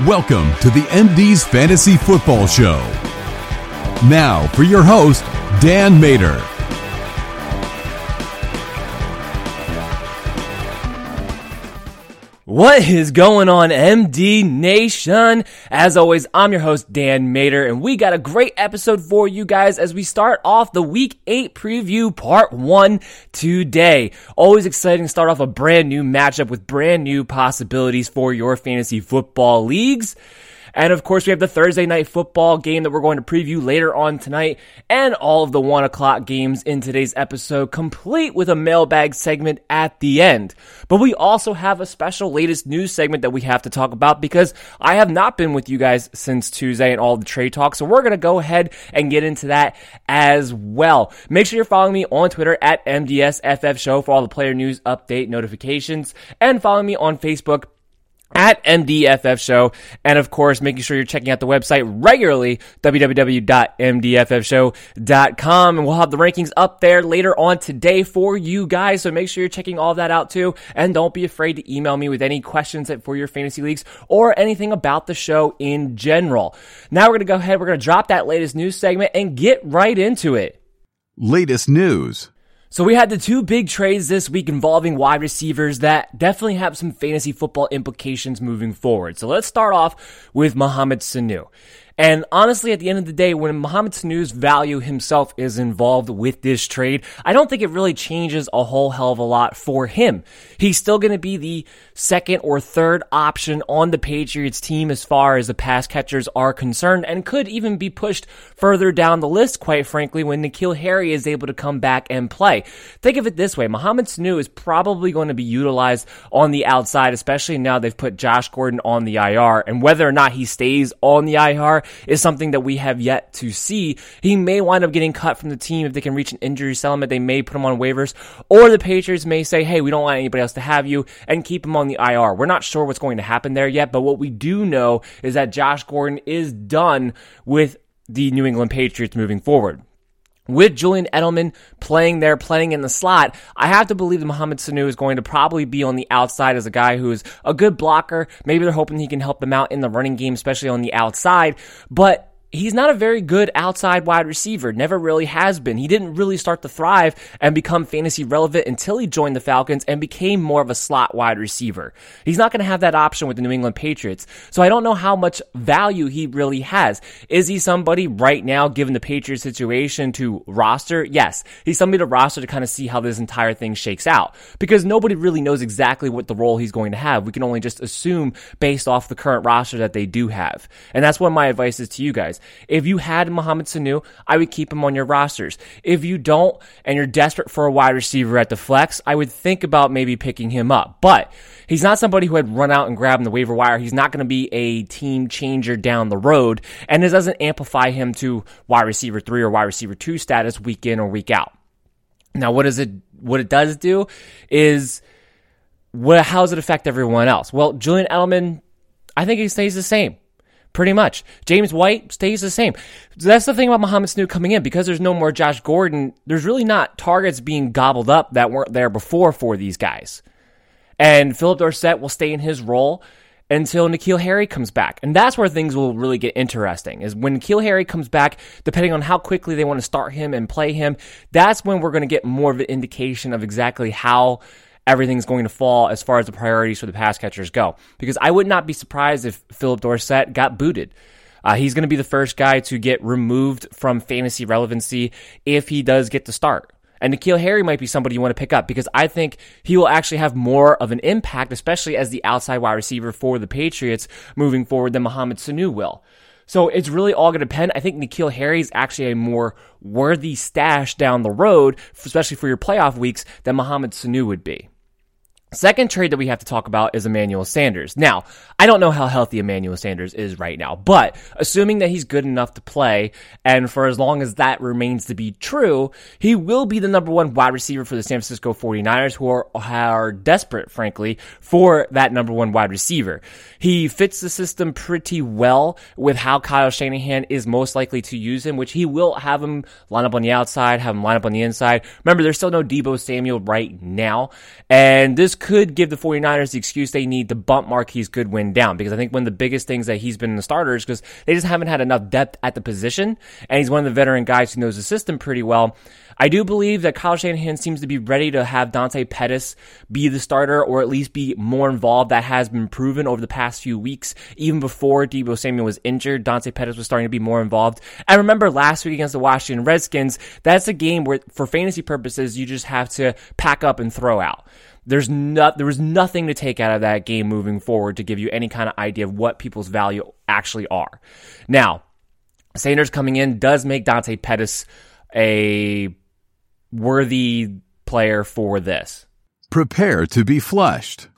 Welcome to the MD's Fantasy Football Show. Now for your host, Dan Mater. What is going on, MD Nation? As always, I'm your host, Dan Mater, and we got a great episode for you guys as we start off the Week 8 preview part 1 today. Always exciting to start off a brand new matchup with brand new possibilities for your fantasy football leagues. And of course, we have the Thursday night football game that we're going to preview later on tonight and all of the one o'clock games in today's episode, complete with a mailbag segment at the end. But we also have a special latest news segment that we have to talk about because I have not been with you guys since Tuesday and all the trade talk. So we're going to go ahead and get into that as well. Make sure you're following me on Twitter at MDSFF Show for all the player news update notifications and follow me on Facebook at MDFF Show. And of course, making sure you're checking out the website regularly, www.mdffshow.com. And we'll have the rankings up there later on today for you guys. So make sure you're checking all that out too. And don't be afraid to email me with any questions for your fantasy leagues or anything about the show in general. Now we're going to go ahead. We're going to drop that latest news segment and get right into it. Latest news. So we had the two big trades this week involving wide receivers that definitely have some fantasy football implications moving forward. So let's start off with Mohamed Sanu. And honestly, at the end of the day, when Mohamed Sanu's value himself is involved with this trade, I don't think it really changes a whole hell of a lot for him. He's still going to be the second or third option on the Patriots team as far as the pass catchers are concerned and could even be pushed further down the list, quite frankly, when N'Keal Harry is able to come back and play. Think of it this way. Mohamed Sanu is probably going to be utilized on the outside, especially now they've put Josh Gordon on the IR. And whether or not he stays on the IR is something that we have yet to see. He may wind up getting cut from the team if they can reach an injury settlement. They may put him on waivers, or the Patriots may say, hey, we don't want anybody else to have you and keep him on the IR. We're not sure what's going to happen there yet, but what we do know is that Josh Gordon is done with the New England Patriots moving forward with Julian Edelman playing there, playing in the slot, I have to believe that Mohamed Sanu is going to probably be on the outside as a guy who is a good blocker. Maybe they're hoping he can help them out in the running game, especially on the outside. But he's not a very good outside wide receiver. Never really has been. He didn't really start to thrive and become fantasy relevant until he joined the Falcons and became more of a slot wide receiver. He's not going to have that option with the New England Patriots. So I don't know how much value he really has. Is he somebody right now, given the Patriots situation, to roster? Yes. He's somebody to roster to kind of see how this entire thing shakes out because nobody really knows exactly what the role he's going to have. We can only just assume based off the current roster that they do have. And that's what my advice is to you guys. If you had Mohamed Sanu, I would keep him on your rosters. If you don't and you're desperate for a wide receiver at the flex, I would think about maybe picking him up. But he's not somebody who had run out and grabbed the waiver wire. He's not going to be a team changer down the road. And this doesn't amplify him to wide receiver three or wide receiver two status week in or week out. Now, what does it, what it does do is, what, how does it affect everyone else? Well, Julian Edelman, I think he stays the same pretty much. James White stays the same. That's the thing about Mohamed Sanu coming in because there's no more Josh Gordon. There's really not targets being gobbled up that weren't there before for these guys. And Philip Dorsett will stay in his role until N'Keal Harry comes back. And that's where things will really get interesting is when N'Keal Harry comes back, depending on how quickly they want to start him and play him, that's when we're going to get more of an indication of exactly how everything's going to fall as far as the priorities for the pass catchers go. Because I would not be surprised if Philip Dorsett got booted. Uh, he's going to be the first guy to get removed from fantasy relevancy if he does get to start. And N'Keal Harry might be somebody you want to pick up because I think he will actually have more of an impact, especially as the outside wide receiver for the Patriots moving forward than Mohamed Sanu will. So it's really all going to depend. I think N'Keal Harry is actually a more worthy stash down the road, especially for your playoff weeks, than Mohamed Sanu would be. Second trade that we have to talk about is Emmanuel Sanders. Now, I don't know how healthy Emmanuel Sanders is right now, but assuming that he's good enough to play, and for as long as that remains to be true, he will be the number one wide receiver for the San Francisco 49ers, who are, are desperate, frankly, for that number one wide receiver. He fits the system pretty well with how Kyle Shanahan is most likely to use him, which he will have him line up on the outside, have him line up on the inside. Remember, there's still no Deebo Samuel right now, and this could give the 49ers the excuse they need to bump Marquise Goodwin down because I think one of the biggest things that he's been in the starters because they just haven't had enough depth at the position and he's one of the veteran guys who knows the system pretty well. I do believe that Kyle Shanahan seems to be ready to have Dante Pettis be the starter or at least be more involved. That has been proven over the past few weeks. Even before Deebo Samuel was injured, Dante Pettis was starting to be more involved. And remember last week against the Washington Redskins, that's a game where for fantasy purposes, you just have to pack up and throw out. There's not, there was nothing to take out of that game moving forward to give you any kind of idea of what people's value actually are. Now, Sanders coming in does make Dante Pettis a worthy player for this. Prepare to be flushed.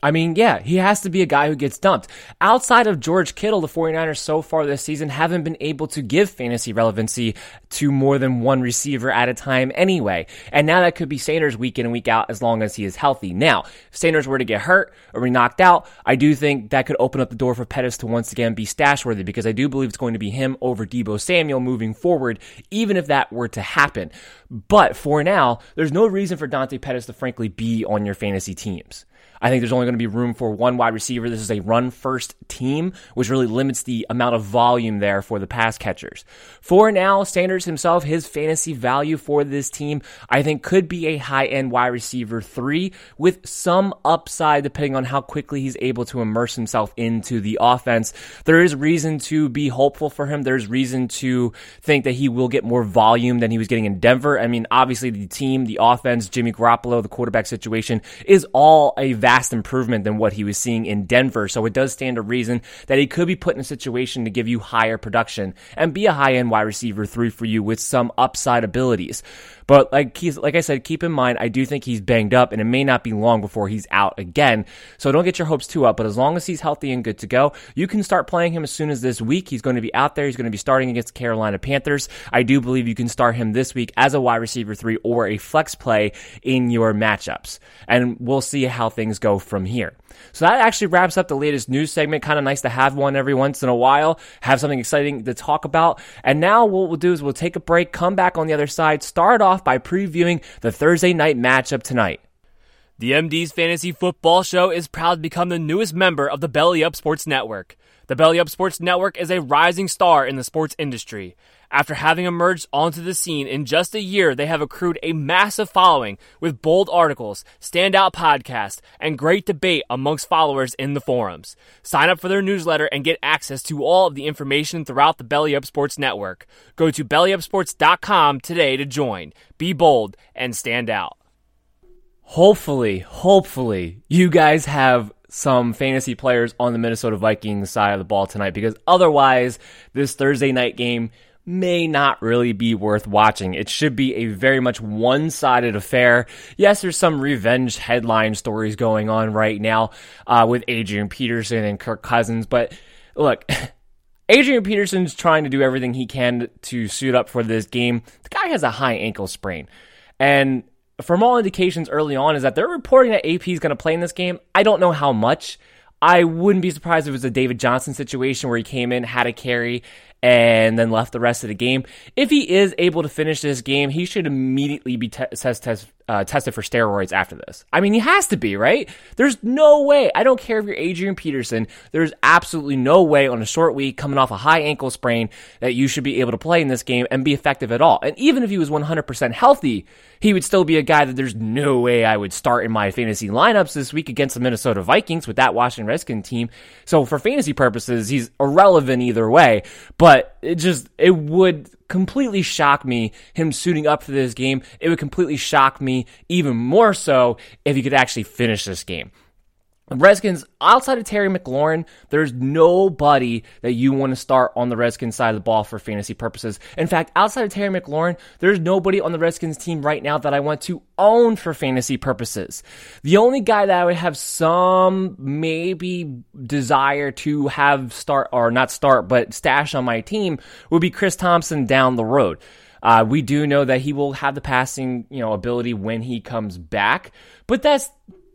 I mean, yeah, he has to be a guy who gets dumped. Outside of George Kittle, the 49ers so far this season haven't been able to give fantasy relevancy to more than one receiver at a time anyway. And now that could be Sanders week in and week out as long as he is healthy. Now, if Sanders were to get hurt or be knocked out, I do think that could open up the door for Pettis to once again be stash worthy because I do believe it's going to be him over Deebo Samuel moving forward, even if that were to happen. But for now, there's no reason for Dante Pettis to frankly be on your fantasy teams. I think there's only going to be room for one wide receiver. This is a run first team, which really limits the amount of volume there for the pass catchers. For now, Sanders himself, his fantasy value for this team, I think could be a high end wide receiver three with some upside depending on how quickly he's able to immerse himself into the offense. There is reason to be hopeful for him. There's reason to think that he will get more volume than he was getting in Denver. I mean, obviously the team, the offense, Jimmy Garoppolo, the quarterback situation is all a vast improvement than what he was seeing in Denver. So it does stand to reason that he could be put in a situation to give you higher production and be a high end wide receiver three for you with some upside abilities. But like he's, like I said, keep in mind, I do think he's banged up and it may not be long before he's out again. So don't get your hopes too up. But as long as he's healthy and good to go, you can start playing him as soon as this week. He's going to be out there. He's going to be starting against Carolina Panthers. I do believe you can start him this week as a wide receiver three or a flex play in your matchups. And we'll see how things go from here. So that actually wraps up the latest news segment. Kind of nice to have one every once in a while, have something exciting to talk about. And now what we'll do is we'll take a break, come back on the other side, start off by previewing the Thursday night matchup tonight. The MD's Fantasy Football Show is proud to become the newest member of the Belly Up Sports Network. The Belly Up Sports Network is a rising star in the sports industry. After having emerged onto the scene in just a year, they have accrued a massive following with bold articles, standout podcasts, and great debate amongst followers in the forums. Sign up for their newsletter and get access to all of the information throughout the Belly Up Sports Network. Go to bellyupsports.com today to join. Be bold and stand out hopefully, hopefully, you guys have some fantasy players on the Minnesota Vikings side of the ball tonight because otherwise, this Thursday night game may not really be worth watching. It should be a very much one sided affair. Yes, there's some revenge headline stories going on right now uh, with Adrian Peterson and Kirk Cousins, but look. Adrian Peterson's trying to do everything he can to suit up for this game. The guy has a high ankle sprain. And from all indications early on is that they're reporting that AP is going to play in this game. I don't know how much. I wouldn't be surprised if it was a David Johnson situation where he came in, had a carry, and then left the rest of the game. If he is able to finish this game, he should immediately be te- test, test, uh, tested for steroids after this. I mean, he has to be, right? There's no way. I don't care if you're Adrian Peterson. There's absolutely no way on a short week coming off a high ankle sprain that you should be able to play in this game and be effective at all. And even if he was 100% healthy, he would still be a guy that there's no way I would start in my fantasy lineups this week against the Minnesota Vikings with that Washington Redskin team. So for fantasy purposes, he's irrelevant either way. But it just, it would completely shock me him suiting up for this game. It would completely shock me even more so if he could actually finish this game. Redskins, outside of Terry McLaurin, there's nobody that you want to start on the Redskins side of the ball for fantasy purposes. In fact, outside of Terry McLaurin, there's nobody on the Redskins team right now that I want to own for fantasy purposes. The only guy that I would have some maybe desire to have start, or not start, but stash on my team would be Chris Thompson down the road. Uh, we do know that he will have the passing, you know, ability when he comes back, but that's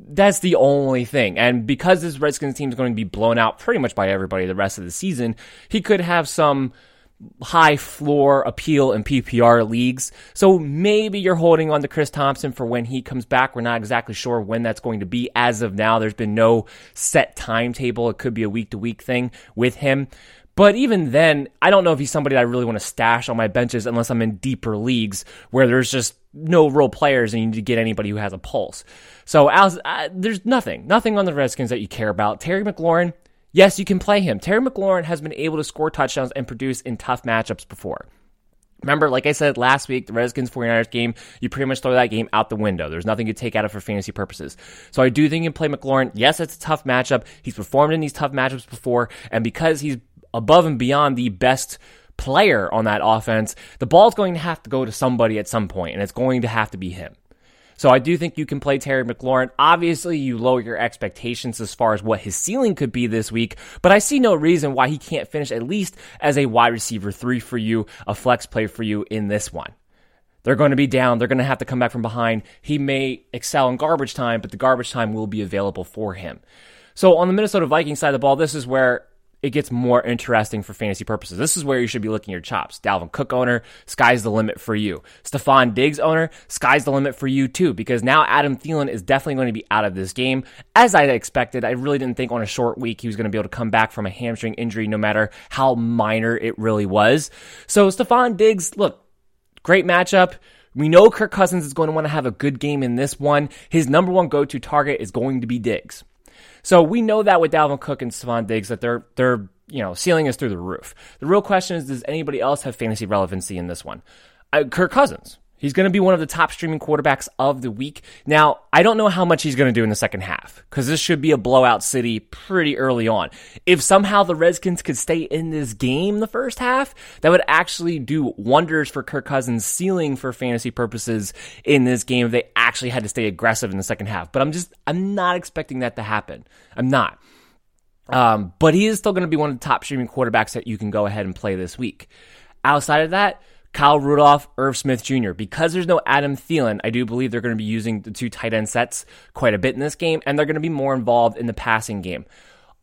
that's the only thing. And because this Redskins team is going to be blown out pretty much by everybody the rest of the season, he could have some high floor appeal in PPR leagues. So maybe you're holding on to Chris Thompson for when he comes back. We're not exactly sure when that's going to be. As of now, there's been no set timetable. It could be a week to week thing with him. But even then, I don't know if he's somebody I really want to stash on my benches unless I'm in deeper leagues where there's just no real players and you need to get anybody who has a pulse. So as, uh, there's nothing, nothing on the Redskins that you care about. Terry McLaurin, yes, you can play him. Terry McLaurin has been able to score touchdowns and produce in tough matchups before. Remember, like I said last week, the Redskins 49ers game, you pretty much throw that game out the window. There's nothing to take out of for fantasy purposes. So I do think you can play McLaurin. Yes, it's a tough matchup. He's performed in these tough matchups before, and because he's above and beyond the best player on that offense, the ball's going to have to go to somebody at some point, and it's going to have to be him. So I do think you can play Terry McLaurin. Obviously, you lower your expectations as far as what his ceiling could be this week, but I see no reason why he can't finish at least as a wide receiver three for you, a flex play for you in this one. They're going to be down. They're going to have to come back from behind. He may excel in garbage time, but the garbage time will be available for him. So on the Minnesota Vikings side of the ball, this is where it gets more interesting for fantasy purposes. This is where you should be looking your chops. Dalvin Cook owner, sky's the limit for you. Stefon Diggs owner, sky's the limit for you too, because now Adam Thielen is definitely going to be out of this game. As I expected, I really didn't think on a short week he was going to be able to come back from a hamstring injury, no matter how minor it really was. So Stefon Diggs, look, great matchup. We know Kirk Cousins is going to want to have a good game in this one. His number one go-to target is going to be Diggs. So we know that with Dalvin Cook and Stefon Diggs that they're they're you know ceiling is through the roof. The real question is, does anybody else have fantasy relevancy in this one? Uh, Kirk Cousins. He's going to be one of the top streaming quarterbacks of the week. Now, I don't know how much he's going to do in the second half because this should be a blowout city pretty early on. If somehow the Redskins could stay in this game the first half, that would actually do wonders for Kirk Cousins' ceiling for fantasy purposes in this game if they actually had to stay aggressive in the second half. But I'm just, I'm not expecting that to happen. I'm not. Um, but he is still going to be one of the top streaming quarterbacks that you can go ahead and play this week. Outside of that, Kyle Rudolph, Irv Smith Jr. Because there's no Adam Thielen, I do believe they're going to be using the two tight end sets quite a bit in this game, and they're going to be more involved in the passing game.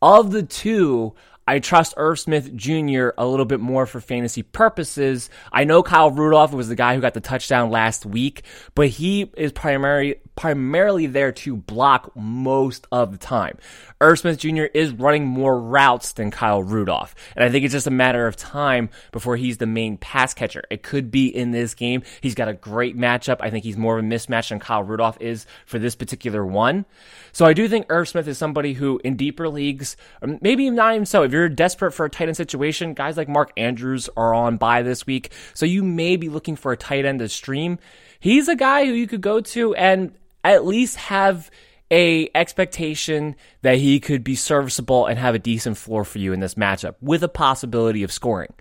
Of the two, I trust Irv Smith Jr. a little bit more for fantasy purposes. I know Kyle Rudolph was the guy who got the touchdown last week, but he is primarily primarily there to block most of the time. Irv Smith Jr. is running more routes than Kyle Rudolph, and I think it's just a matter of time before he's the main pass catcher. It could be in this game. He's got a great matchup. I think he's more of a mismatch than Kyle Rudolph is for this particular one. So I do think Irv Smith is somebody who, in deeper leagues, maybe not even so, if you're desperate for a tight end situation, guys like Mark Andrews are on by this week. So you may be looking for a tight end to stream. He's a guy who you could go to and at least have a expectation that he could be serviceable and have a decent floor for you in this matchup with a possibility of scoring.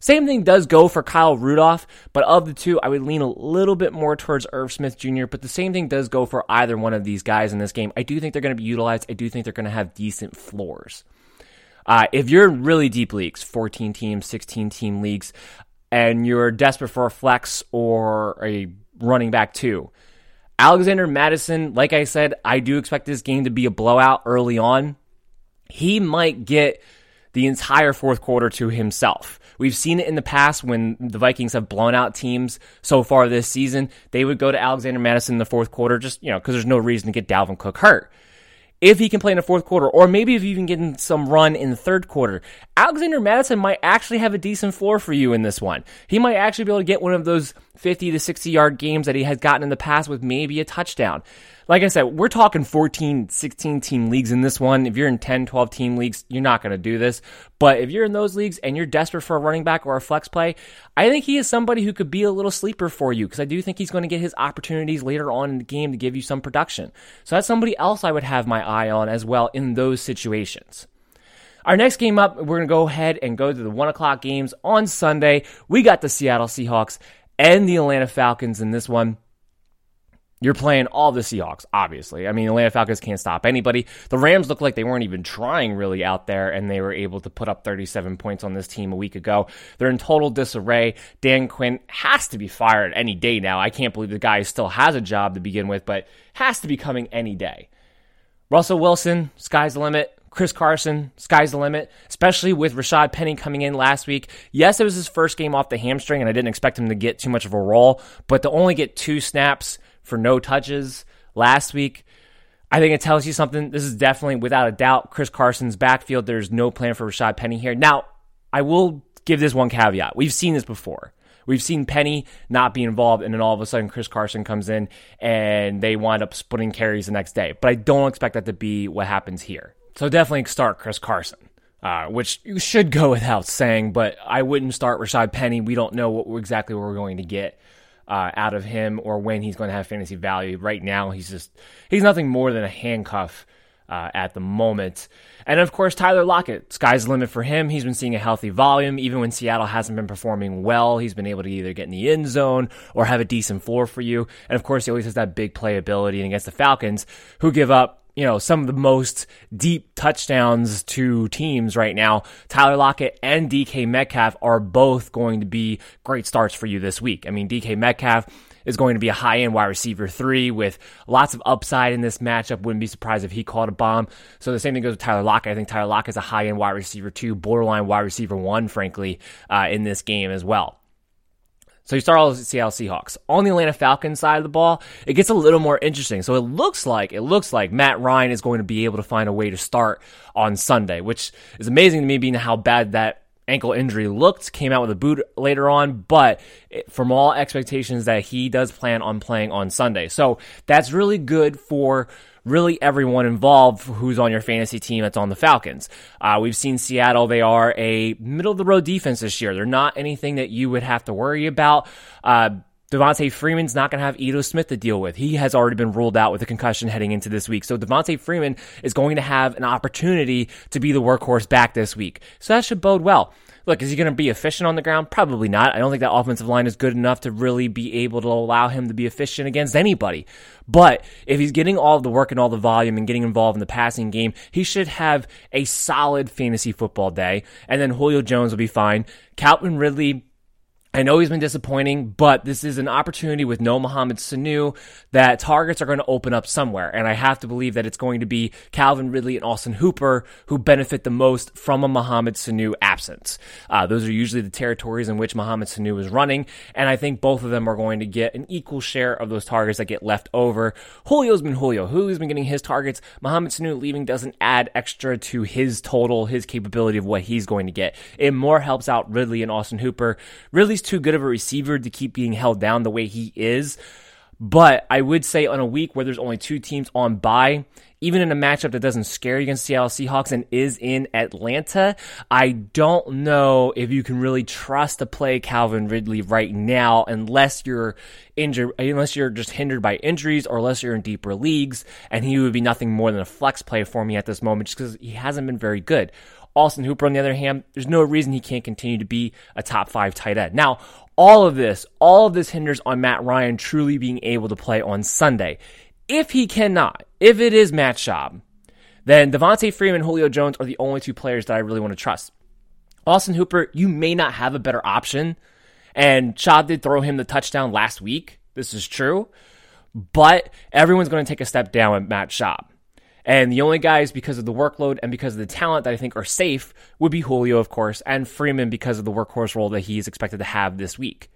Same thing does go for Kyle Rudolph, but of the two, I would lean a little bit more towards Irv Smith Jr., but the same thing does go for either one of these guys in this game. I do think they're going to be utilized. I do think they're going to have decent floors. Uh, if you're in really deep leagues, 14 team, 16 team leagues, and you're desperate for a flex or a running back too, Alexander Mattison, like I said, I do expect this game to be a blowout early on. He might get the entire fourth quarter to himself. We've seen it in the past when the Vikings have blown out teams so far this season. They would go to Alexander Mattison in the fourth quarter just, you know, because there's no reason to get Dalvin Cook hurt if he can play in the fourth quarter, or maybe if you even getting some run in the third quarter, Alexander Mattison might actually have a decent floor for you in this one. He might actually be able to get one of those 50 to 60 yard games that he has gotten in the past with maybe a touchdown like I said, we're talking 14, 16 team leagues in this one. If you're in 10, 12 team leagues, you're not going to do this. But if you're in those leagues and you're desperate for a running back or a flex play, I think he is somebody who could be a little sleeper for you because I do think he's going to get his opportunities later on in the game to give you some production. So that's somebody else I would have my eye on as well in those situations. Our next game up, we're going to go ahead and go to the one o'clock games on Sunday. We got the Seattle Seahawks and the Atlanta Falcons in this one. You're playing all the Seahawks, obviously. I mean, Atlanta Falcons can't stop anybody. The Rams look like they weren't even trying really out there, and they were able to put up 37 points on this team a week ago. They're in total disarray. Dan Quinn has to be fired any day now. I can't believe the guy still has a job to begin with, but has to be coming any day. Russell Wilson, sky's the limit. Chris Carson, sky's the limit, especially with Rashad Penny coming in last week. Yes, it was his first game off the hamstring, and I didn't expect him to get too much of a role, but to only get two snaps for no touches last week. I think it tells you something. This is definitely, without a doubt, Chris Carson's backfield. There's no plan for Rashad Penny here. Now, I will give this one caveat. We've seen this before. We've seen Penny not be involved, and then all of a sudden Chris Carson comes in and they wind up splitting carries the next day. But I don't expect that to be what happens here. So definitely start Chris Carson. Uh, which you should go without saying, but I wouldn't start Rashad Penny. We don't know what exactly what we're going to get uh, out of him or when he's going to have fantasy value. Right now, he's just he's nothing more than a handcuff uh, at the moment. And of course, Tyler Lockett, sky's the limit for him. He's been seeing a healthy volume. Even when Seattle hasn't been performing well, he's been able to either get in the end zone or have a decent floor for you. And of course, he always has that big playability. And against the Falcons, who give up you know, some of the most deep touchdowns to teams right now. Tyler Lockett and DK Metcalf are both going to be great starts for you this week. I mean, DK Metcalf is going to be a high end wide receiver three with lots of upside in this matchup. Wouldn't be surprised if he caught a bomb. So the same thing goes with Tyler Lockett. I think Tyler Lockett is a high end wide receiver two, borderline wide receiver one, frankly, uh, in this game as well. So you start all the Seattle Seahawks. On the Atlanta Falcons side of the ball, it gets a little more interesting. So it looks like it looks like Matt Ryan is going to be able to find a way to start on Sunday, which is amazing to me being how bad that ankle injury looked, came out with a boot later on, but from all expectations that he does plan on playing on Sunday. So that's really good for really everyone involved who's on your fantasy team that's on the Falcons. Uh, we've seen Seattle; they are a middle of the road defense this year. They're not anything that you would have to worry about. Uh, Devonta Freeman's not going to have Ito Smith to deal with. He has already been ruled out with a concussion heading into this week. So Devonta Freeman is going to have an opportunity to be the workhorse back this week. So that should bode well. Look, is he going to be efficient on the ground? Probably not. I don't think that offensive line is good enough to really be able to allow him to be efficient against anybody. But if he's getting all the work and all the volume and getting involved in the passing game, he should have a solid fantasy football day. And then Julio Jones will be fine. Calvin Ridley I know he's been disappointing, but this is an opportunity with no Mohamed Sanu that targets are going to open up somewhere. And I have to believe that it's going to be Calvin Ridley and Austin Hooper who benefit the most from a Mohamed Sanu absence. Uh, those are usually the territories in which Mohamed Sanu is running. And I think both of them are going to get an equal share of those targets that get left over. Julio's been Julio. Julio's been getting his targets. Mohamed Sanu leaving doesn't add extra to his total, his capability of what he's going to get. It more helps out Ridley and Austin Hooper. Ridley's too good of a receiver to keep being held down the way he is. But I would say on a week where there's only two teams on bye, even in a matchup that doesn't scare you against Seattle Seahawks and is in Atlanta, I don't know if you can really trust to play Calvin Ridley right now unless you're injured, unless you're just hindered by injuries or unless you're in deeper leagues. And he would be nothing more than a flex play for me at this moment just because he hasn't been very good. Austin Hooper, on the other hand, there's no reason he can't continue to be a top five tight end. Now, all of this, all of this hinders on Matt Ryan truly being able to play on Sunday. If he cannot, if it is Matt Schaub, then Devonta Freeman and Julio Jones are the only two players that I really want to trust. Austin Hooper, you may not have a better option. And Schaub did throw him the touchdown last week. This is true. But everyone's going to take a step down with Matt Schaub. And the only guys, because of the workload and because of the talent that I think are safe, would be Julio, of course, and Freeman because of the workhorse role that he's expected to have this week.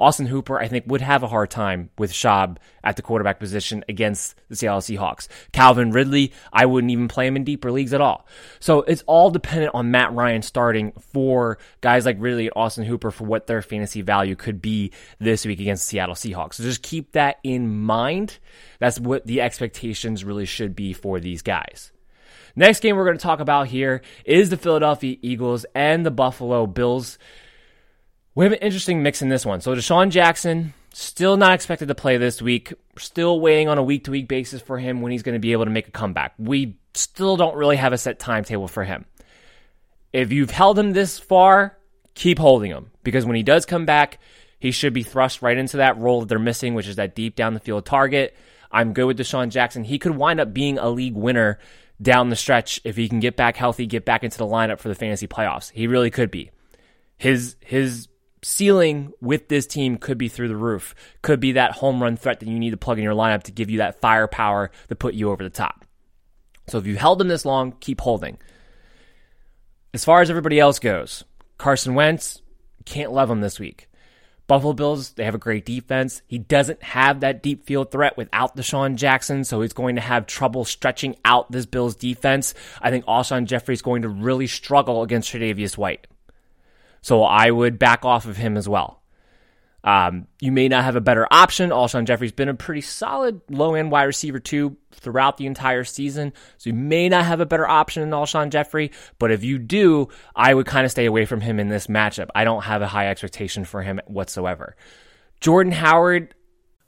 Austin Hooper, I think, would have a hard time with Schaub at the quarterback position against the Seattle Seahawks. Calvin Ridley, I wouldn't even play him in deeper leagues at all. So it's all dependent on Matt Ryan starting for guys like Ridley and Austin Hooper for what their fantasy value could be this week against the Seattle Seahawks. So just keep that in mind. That's what the expectations really should be for these guys. Next game we're going to talk about here is the Philadelphia Eagles and the Buffalo Bills. We have an interesting mix in this one. So DeSean Jackson, still not expected to play this week. Still waiting on a week to week basis for him when he's going to be able to make a comeback. We still don't really have a set timetable for him. If you've held him this far, keep holding him because when he does come back, he should be thrust right into that role that they're missing, which is that deep down the field target. I'm good with DeSean Jackson. He could wind up being a league winner down the stretch if he can get back healthy, get back into the lineup for the fantasy playoffs. He really could be. His his ceiling with this team could be through the roof. Could be that home run threat that you need to plug in your lineup to give you that firepower to put you over the top. So if you held them this long, keep holding. As far as everybody else goes, Carson Wentz can't love him this week. Buffalo Bills, they have a great defense. He doesn't have that deep field threat without DeSean Jackson, so he's going to have trouble stretching out this Bills defense. I think Alshon Jeffery is going to really struggle against Tre'Davious White. So I would back off of him as well. Um, you may not have a better option. Alshon Jeffery's been a pretty solid low end wide receiver too throughout the entire season. So you may not have a better option than Alshon Jeffrey. but if you do, I would kind of stay away from him in this matchup. I don't have a high expectation for him whatsoever. Jordan Howard,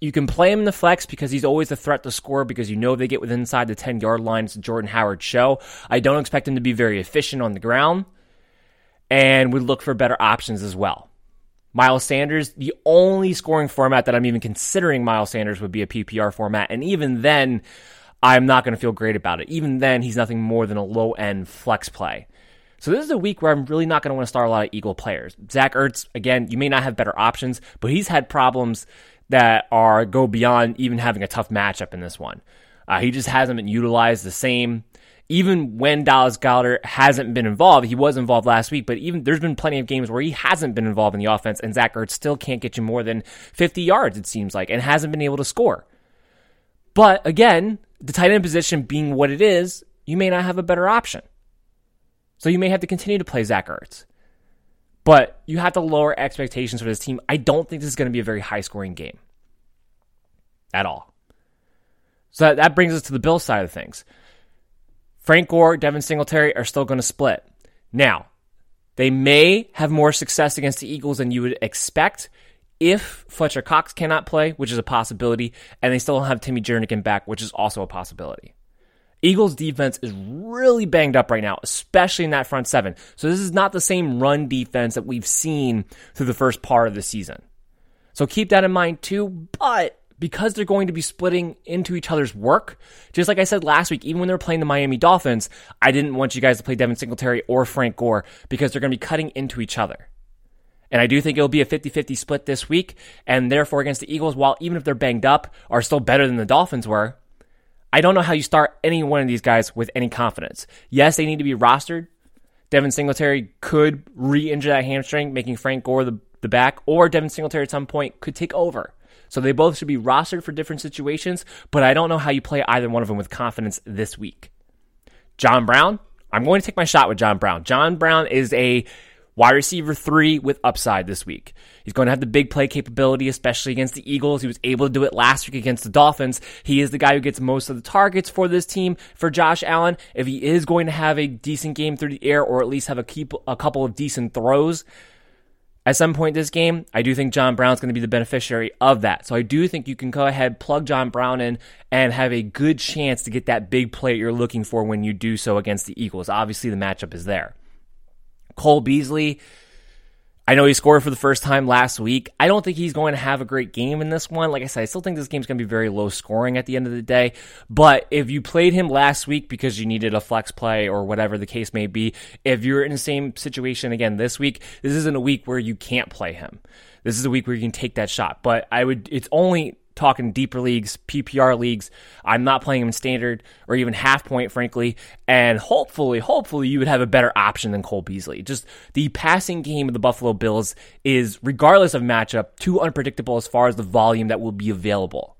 You can play him in the flex because he's always a threat to score because you know they get within inside the 10 yard line. It's a Jordan Howard show. I don't expect him to be very efficient on the ground and would look for better options as well. Miles Sanders, the only scoring format that I'm even considering Miles Sanders would be a PPR format. And even then, I'm not going to feel great about it. Even then, he's nothing more than a low end flex play. So this is a week where I'm really not going to want to start a lot of Eagle players. Zach Ertz, again, you may not have better options, but he's had problems that are go beyond even having a tough matchup in this one. Uh, he just hasn't been utilized the same even when Dallas Goedert hasn't been involved, he was involved last week, but even there's been plenty of games where he hasn't been involved in the offense, and Zach Ertz still can't get you more than 50 yards, it seems like, and hasn't been able to score. But again, the tight end position being what it is, you may not have a better option. So you may have to continue to play Zach Ertz. But you have to lower expectations for this team. I don't think this is going to be a very high scoring game at all. So that, that brings us to the Bill side of things. Frank Gore, Devin Singletary are still going to split. Now, they may have more success against the Eagles than you would expect if Fletcher Cox cannot play, which is a possibility, and they still don't have Timmy Jernigan back, which is also a possibility. Eagles defense is really banged up right now, especially in that front seven. So this is not the same run defense that we've seen through the first part of the season. So keep that in mind too. But because they're going to be splitting into each other's work, just like I said last week, even when they're playing the Miami Dolphins, I didn't want you guys to play Devin Singletary or Frank Gore because they're going to be cutting into each other. And I do think it'll be a 50 50 split this week. And therefore, against the Eagles, while even if they're banged up, are still better than the Dolphins were, I don't know how you start any one of these guys with any confidence. Yes, they need to be rostered. Devin Singletary could re injure that hamstring, making Frank Gore the, the back, or Devin Singletary at some point could take over. So they both should be rostered for different situations, but I don't know how you play either one of them with confidence this week. John Brown, I'm going to take my shot with John Brown. John Brown is a Wide receiver three with upside this week. He's going to have the big play capability, especially against the Eagles. He was able to do it last week against the Dolphins. He is the guy who gets most of the targets for this team for Josh Allen. If he is going to have a decent game through the air or at least have a, keep, a couple of decent throws, at some point this game, I do think John Brown's going to be the beneficiary of that. So I do think you can go ahead, plug John Brown in, and have a good chance to get that big play you're looking for when you do so against the Eagles. Obviously, the matchup is there. Cole Beasley, I know he scored for the first time last week. I don't think he's going to have a great game in this one. Like I said, I still think this game's going to be very low scoring at the end of the day. But if you played him last week because you needed a flex play or whatever the case may be, if you're in the same situation again this week, this isn't a week where you can't play him. This is a week where you can take that shot. But I would, it's only talking deeper leagues, PPR leagues. I'm not playing him standard or even half point, frankly. And hopefully, hopefully, you would have a better option than Cole Beasley. Just the passing game of the Buffalo Bills is, regardless of matchup, too unpredictable as far as the volume that will be available.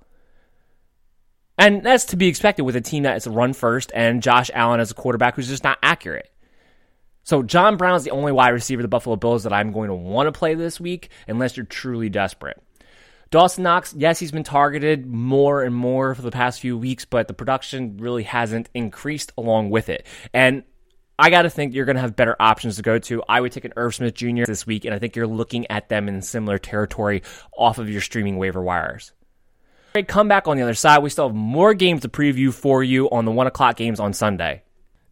And that's to be expected with a team that is run first and Josh Allen as a quarterback who's just not accurate. So John Brown is the only wide receiver the Buffalo Bills that I'm going to want to play this week unless you're truly desperate. Dawson Knox, yes, he's been targeted more and more for the past few weeks, but the production really hasn't increased along with it. And I got to think you're going to have better options to go to. I would take an Irv Smith Jr. this week, and I think you're looking at them in similar territory off of your streaming waiver wires. Great comeback on the other side. We still have more games to preview for you on the 1 o'clock games on Sunday.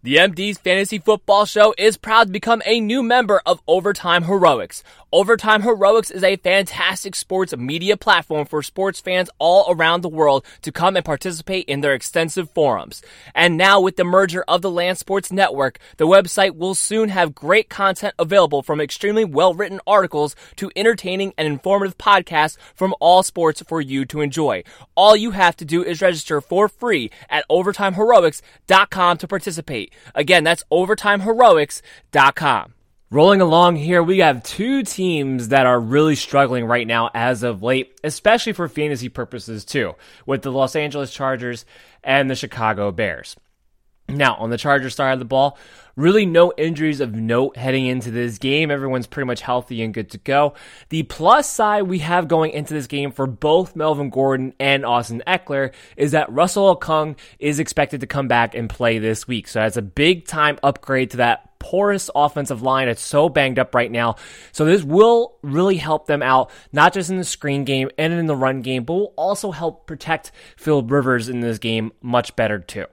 The MD's Fantasy Football Show is proud to become a new member of Overtime Heroics. Overtime Heroics is a fantastic sports media platform for sports fans all around the world to come and participate in their extensive forums. And now with the merger of the Land Sports Network, the website will soon have great content available from extremely well-written articles to entertaining and informative podcasts from all sports for you to enjoy. All you have to do is register for free at overtimeheroics.com to participate. Again, that's overtimeheroics.com. Rolling along here, we have two teams that are really struggling right now as of late, especially for fantasy purposes too, with the Los Angeles Chargers and the Chicago Bears. Now, on the Chargers side of the ball, really no injuries of note heading into this game. Everyone's pretty much healthy and good to go. The plus side we have going into this game for both Melvin Gordon and Austin Ekeler is that Russell Okung is expected to come back and play this week. So that's a big time upgrade to that porous offensive line. It's so banged up right now. So this will really help them out, not just in the screen game and in the run game, but will also help protect Phil Rivers in this game much better too.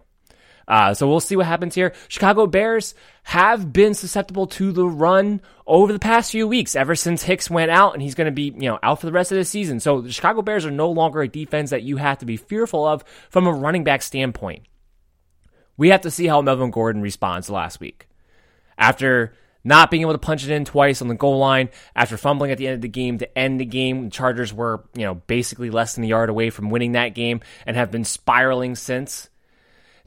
Uh, so we'll see what happens here. Chicago Bears have been susceptible to the run over the past few weeks, ever since Hicks went out, and he's going to be, you know, out for the rest of the season. So the Chicago Bears are no longer a defense that you have to be fearful of from a running back standpoint. We have to see how Melvin Gordon responds last week. After not being able to punch it in twice on the goal line, after fumbling at the end of the game to end the game, the Chargers were, you know, basically less than a yard away from winning that game and have been spiraling since.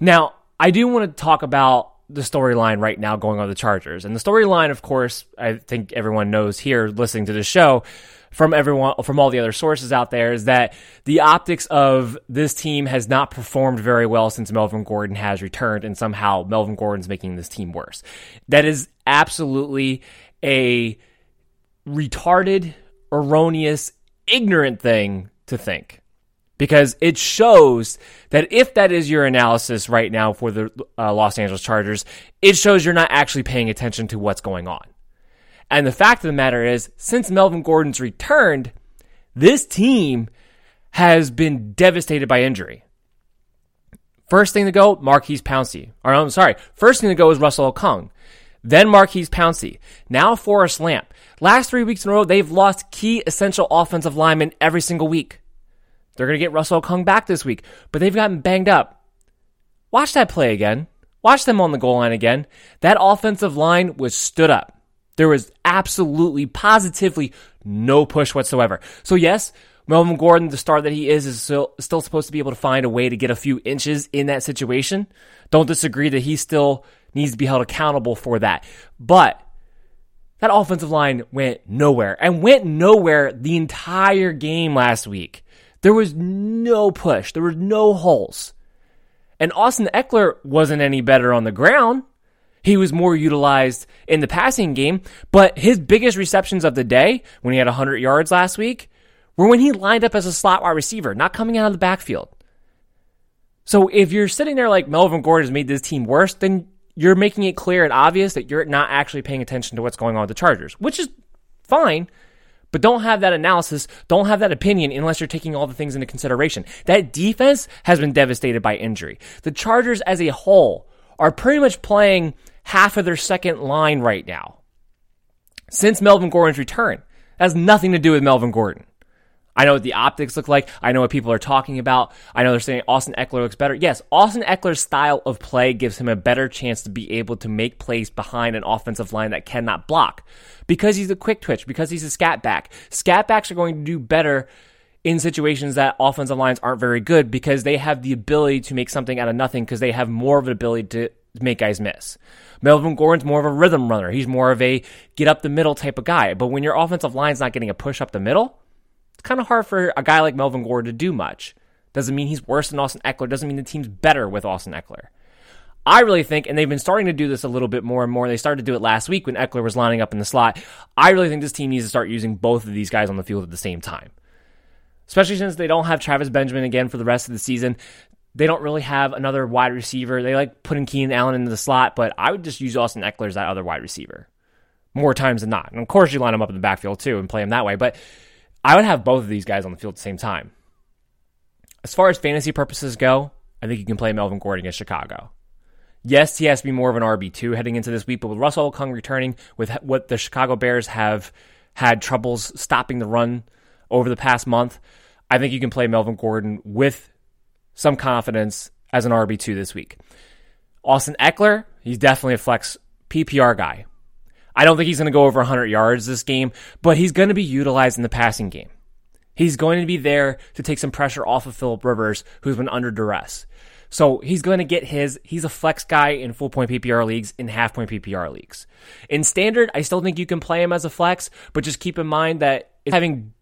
Now, I do want to talk about the storyline right now going on the Chargers. And the storyline, of course, I think everyone knows here listening to the show from everyone, from all the other sources out there is that the optics of this team has not performed very well since Melvin Gordon has returned and somehow Melvin Gordon's making this team worse. That is absolutely a retarded, erroneous, ignorant thing to think because it shows that if that is your analysis right now for the uh, Los Angeles Chargers, it shows you're not actually paying attention to what's going on. And the fact of the matter is, since Melvin Gordon's returned, this team has been devastated by injury. First thing to go, Maurkice Pouncey. Or I'm sorry, first thing to go is Russell Okung. Then Maurkice Pouncey. Now Forrest Lamp. Last three weeks in a row, they've lost key essential offensive linemen every single week. They're going to get Russell Okung back this week, but they've gotten banged up. Watch that play again. Watch them on the goal line again. That offensive line was stood up. There was absolutely, positively no push whatsoever. So yes, Melvin Gordon, the star that he is, is still, still supposed to be able to find a way to get a few inches in that situation. Don't disagree that he still needs to be held accountable for that. But that offensive line went nowhere and went nowhere the entire game last week. There was no push. There were no holes. And Austin Ekeler wasn't any better on the ground. He was more utilized in the passing game, but his biggest receptions of the day when he had 100 yards last week were when he lined up as a slot wide receiver, not coming out of the backfield. So if you're sitting there like Melvin Gordon has made this team worse, then you're making it clear and obvious that you're not actually paying attention to what's going on with the Chargers, which is fine. But don't have that analysis, don't have that opinion unless you're taking all the things into consideration. That defense has been devastated by injury. The Chargers as a whole are pretty much playing half of their second line right now. Since Melvin Gordon's return. That has nothing to do with Melvin Gordon. I know what the optics look like. I know what people are talking about. I know they're saying Austin Ekeler looks better. Yes, Austin Ekeler's style of play gives him a better chance to be able to make plays behind an offensive line that cannot block because he's a quick twitch, because he's a scat back. Scat backs are going to do better in situations that offensive lines aren't very good because they have the ability to make something out of nothing because they have more of an ability to make guys miss. Melvin Gordon's more of a rhythm runner. He's more of a get up the middle type of guy. But when your offensive line's not getting a push up the middle, it's kind of hard for a guy like Melvin Gordon to do much. Doesn't mean he's worse than Austin Ekeler. Doesn't mean the team's better with Austin Ekeler. I really think, and they've been starting to do this a little bit more and more. They started to do it last week when Ekeler was lining up in the slot. I really think this team needs to start using both of these guys on the field at the same time. Especially since they don't have Travis Benjamin again for the rest of the season. They don't really have another wide receiver. They like putting Keenan Allen into the slot, but I would just use Austin Ekeler as that other wide receiver more times than not. And of course, you line him up in the backfield too and play him that way. But I would have both of these guys on the field at the same time. As far as fantasy purposes go, I think you can play Melvin Gordon against Chicago. Yes, he has to be more of an RB2 heading into this week, but with Russell Okung returning, with what the Chicago Bears have had troubles stopping the run over the past month, I think you can play Melvin Gordon with some confidence as an RB2 this week. Austin Ekeler, he's definitely a flex PPR guy. I don't think he's going to go over 100 yards this game, but he's going to be utilized in the passing game. He's going to be there to take some pressure off of Philip Rivers, who's been under duress. So he's going to get his, he's a flex guy in full point PPR leagues, in half point PPR leagues. In standard, I still think you can play him as a flex, but just keep in mind that it's having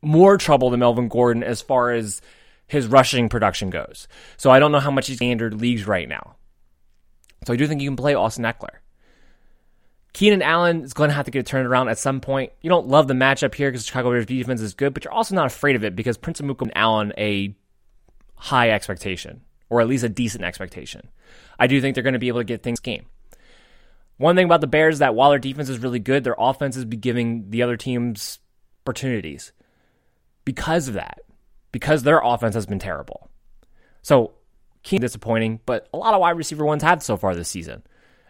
more trouble than Melvin Gordon as far as his rushing production goes. So I don't know how much he's standard leagues right now. So I do think you can play Austin Ekeler. Keenan Allen is going to have to get turned around at some point. You don't love the matchup here because Chicago Bears defense is good, but you're also not afraid of it because Prince Amukamara and Allen a high expectation, or at least a decent expectation. I do think they're going to be able to get things game. One thing about the Bears is that while their defense is really good, their offense is giving the other teams opportunities because of that, because their offense has been terrible. So, Keen disappointing, but a lot of wide receiver ones have so far this season.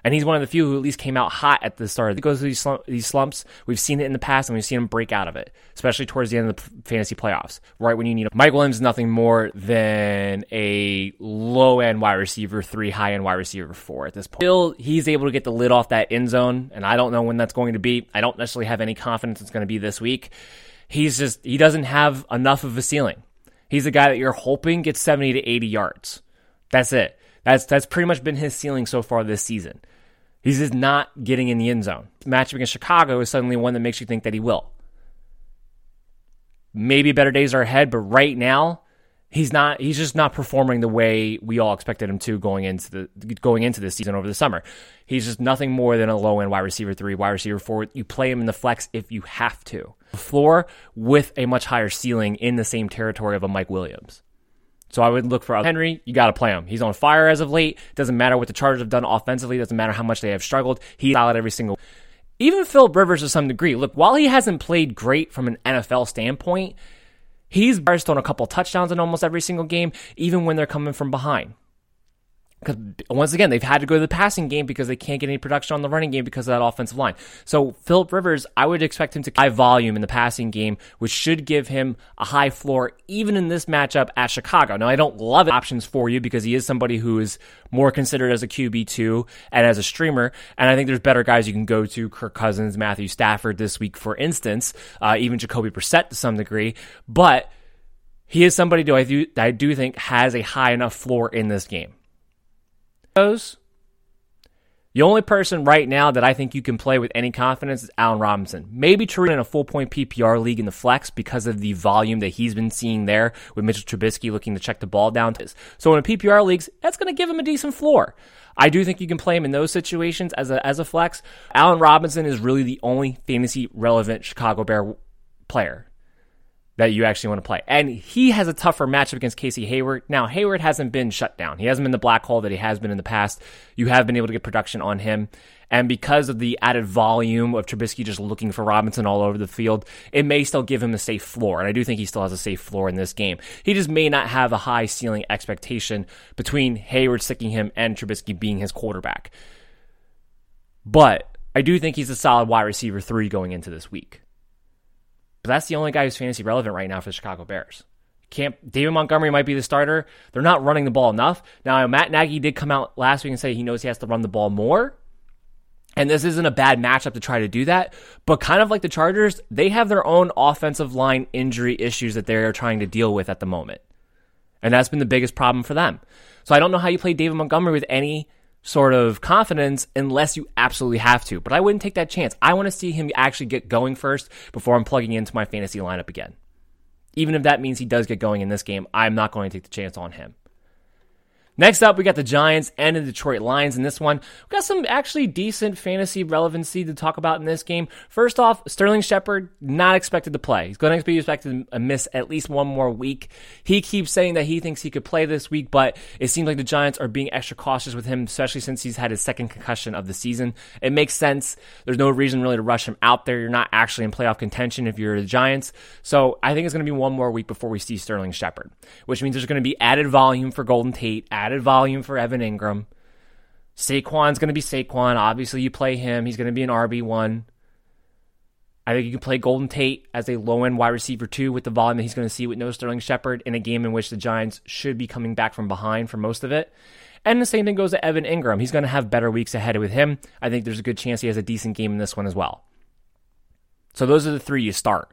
And he's one of the few who at least came out hot at the start. He goes through these, these slumps. We've seen it in the past, and we've seen him break out of it, especially towards the end of the fantasy playoffs, right when you need him. Mike Williams is nothing more than a low end wide receiver three, high end wide receiver four at this point. Still, he's able to get the lid off that end zone, and I don't know when that's going to be. I don't necessarily have any confidence it's going to be this week. He's just, he doesn't have enough of a ceiling. He's a guy that you're hoping gets 70 to 80 yards. That's it. That's that's pretty much been his ceiling so far this season. He's just not getting in the end zone. Matchup against Chicago is suddenly one that makes you think that he will. Maybe better days are ahead, but right now, he's not he's just not performing the way we all expected him to going into the going into this season over the summer. He's just nothing more than a low end wide receiver three, wide receiver four. You play him in the flex if you have to. Floor with a much higher ceiling in the same territory of a Mike Williams. So I would look for Henry. You got to play him. He's on fire as of late. Doesn't matter what the Chargers have done offensively. Doesn't matter how much they have struggled. He's solid every single. Even Philip Rivers to some degree. Look, while he hasn't played great from an NFL standpoint, he's burst on a couple touchdowns in almost every single game, even when they're coming from behind. Because once again, they've had to go to the passing game because they can't get any production on the running game because of that offensive line. So Philip Rivers, I would expect him to high volume in the passing game, which should give him a high floor even in this matchup at Chicago. Now I don't love options for you because he is somebody who is more considered as a QB two and as a streamer, and I think there's better guys you can go to: Kirk Cousins, Matthew Stafford this week, for instance, uh, even Jacoby Brissett to some degree, but. He is somebody who I do, I do think has a high enough floor in this game goes, the only person right now that I think you can play with any confidence is Allen Robinson. Maybe True in a full point PPR league in the flex because of the volume that he's been seeing there with Mitchell Trubisky looking to check the ball down. So in a PPR leagues, that's going to give him a decent floor. I do think you can play him in those situations as a as a flex. Allen Robinson is really the only fantasy relevant Chicago Bear player that you actually want to play. And he has a tougher matchup against Casey Hayward. Now, Hayward hasn't been shut down. He hasn't been the black hole that he has been in the past. You have been able to get production on him. And because of the added volume of Trubisky just looking for Robinson all over the field, it may still give him a safe floor. And I do think he still has a safe floor in this game. He just may not have a high ceiling expectation between Hayward sticking him and Trubisky being his quarterback. But I do think he's a solid wide receiver three going into this week. But that's the only guy who's fantasy relevant right now for the Chicago Bears. Camp David Montgomery might be the starter. They're not running the ball enough. Now Matt Nagy did come out last week and say he knows he has to run the ball more. And this isn't a bad matchup to try to do that. But kind of like the Chargers, they have their own offensive line injury issues that they're trying to deal with at the moment. And that's been the biggest problem for them. So I don't know how you play David Montgomery with any sort of confidence unless you absolutely have to. But I wouldn't take that chance. I want to see him actually get going first before I'm plugging into my fantasy lineup again. Even if that means he does get going in this game, I'm not going to take the chance on him. Next up, we got the Giants and the Detroit Lions in this one. We got some actually decent fantasy relevancy to talk about in this game. First off, Sterling Shepard not expected to play. He's going to be expected to miss at least one more week. He keeps saying that he thinks he could play this week, but it seems like the Giants are being extra cautious with him, especially since he's had his second concussion of the season. It makes sense. There's no reason really to rush him out there. You're not actually in playoff contention if you're the Giants. So I think it's going to be one more week before we see Sterling Shepard, which means there's going to be added volume for Golden Tate added volume for Evan Engram. Saquon's going to be Saquon. Obviously, you play him. He's going to be an RB1. I think you can play Golden Tate as a low end wide receiver too with the volume that he's going to see with no Sterling Shepard in a game in which the Giants should be coming back from behind for most of it. And the same thing goes to Evan Engram. He's going to have better weeks ahead with him. I think there's a good chance he has a decent game in this one as well. So those are the three you start.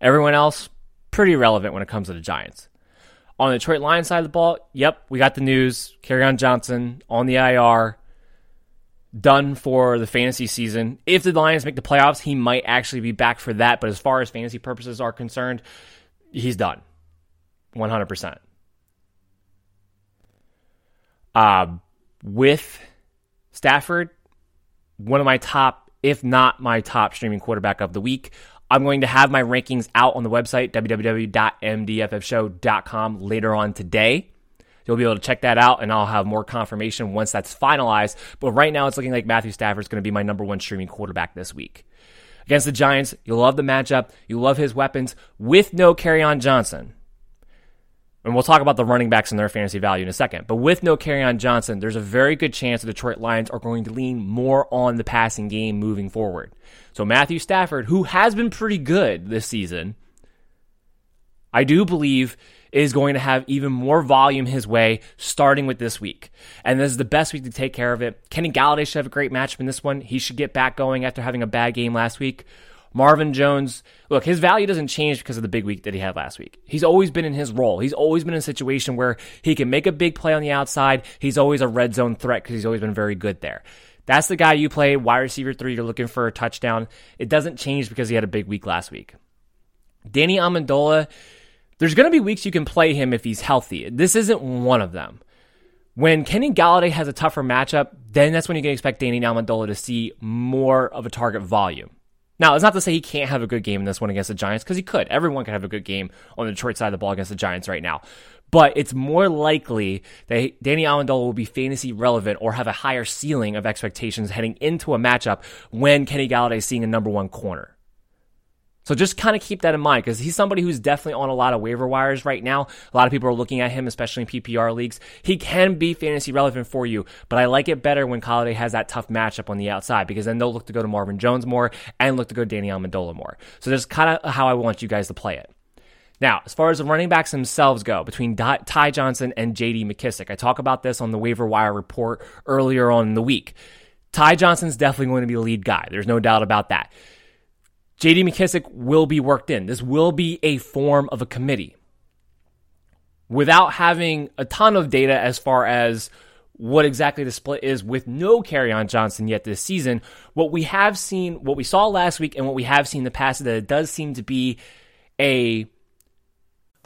Everyone else, pretty relevant when it comes to the Giants. On the Detroit Lions side of the ball, yep, we got the news. Kerryon Johnson on the IR, done for the fantasy season. If the Lions make the playoffs, he might actually be back for that. But as far as fantasy purposes are concerned, he's done. 100%. Uh, with Stafford, one of my top, if not my top streaming quarterback of the week. I'm going to have my rankings out on the website, www.mdffshow.com, later on today. You'll be able to check that out, and I'll have more confirmation once that's finalized. But right now, it's looking like Matthew Stafford is going to be my number one streaming quarterback this week. Against the Giants, you love the matchup. You love his weapons with no Kerryon Johnson. And we'll talk about the running backs and their fantasy value in a second. But with no Kerryon Johnson, there's a very good chance the Detroit Lions are going to lean more on the passing game moving forward. So Matthew Stafford, who has been pretty good this season, I do believe is going to have even more volume his way starting with this week. And this is the best week to take care of it. Kenny Golladay should have a great matchup in this one. He should get back going after having a bad game last week. Marvin Jones, look, his value doesn't change because of the big week that he had last week. He's always been in his role. He's always been in a situation where he can make a big play on the outside. He's always a red zone threat because he's always been very good there. That's the guy you play, wide receiver three, you're looking for a touchdown. It doesn't change because he had a big week last week. Danny Amendola, there's going to be weeks you can play him if he's healthy. This isn't one of them. When Kenny Golladay has a tougher matchup, then that's when you can expect Danny Amendola to see more of a target volume. Now, it's not to say he can't have a good game in this one against the Giants, because he could. Everyone could have a good game on the Detroit side of the ball against the Giants right now. But it's more likely that Danny Amendola will be fantasy relevant or have a higher ceiling of expectations heading into a matchup when Kenny Golladay is seeing a number one corner. So just kind of keep that in mind because he's somebody who's definitely on a lot of waiver wires right now. A lot of people are looking at him, especially in PPR leagues. He can be fantasy relevant for you, but I like it better when Golladay has that tough matchup on the outside because then they'll look to go to Marvin Jones more and look to go to Danny Amendola more. So that's kind of how I want you guys to play it. Now, as far as the running backs themselves go, between Ty Johnson and JD McKissic, I talk about this on the waiver wire report earlier on in the week. Ty Johnson's definitely going to be the lead guy. There's no doubt about that. JD McKissic will be worked in. This will be a form of a committee. Without having a ton of data as far as what exactly the split is with no Kerryon Johnson yet this season, what we have seen, what we saw last week, and what we have seen in the past, is that it does seem to be a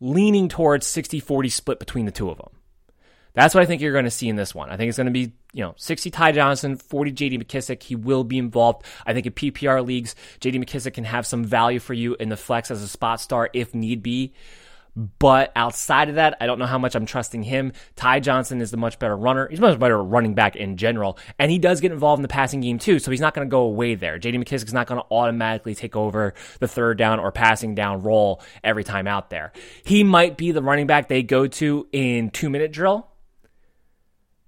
leaning towards 60 40 split between the two of them. That's what I think you're going to see in this one. I think it's going to be, you know, 60 Ty Johnson, 40 JD McKissic. He will be involved. I think in PPR leagues, JD McKissic can have some value for you in the flex as a spot star if need be. But outside of that, I don't know how much I'm trusting him. Ty Johnson is the much better runner. He's much better running back in general. And he does get involved in the passing game too, so he's not going to go away there. JD McKissic's not going to automatically take over the third down or passing down role every time out there. He might be the running back they go to in two minute drill.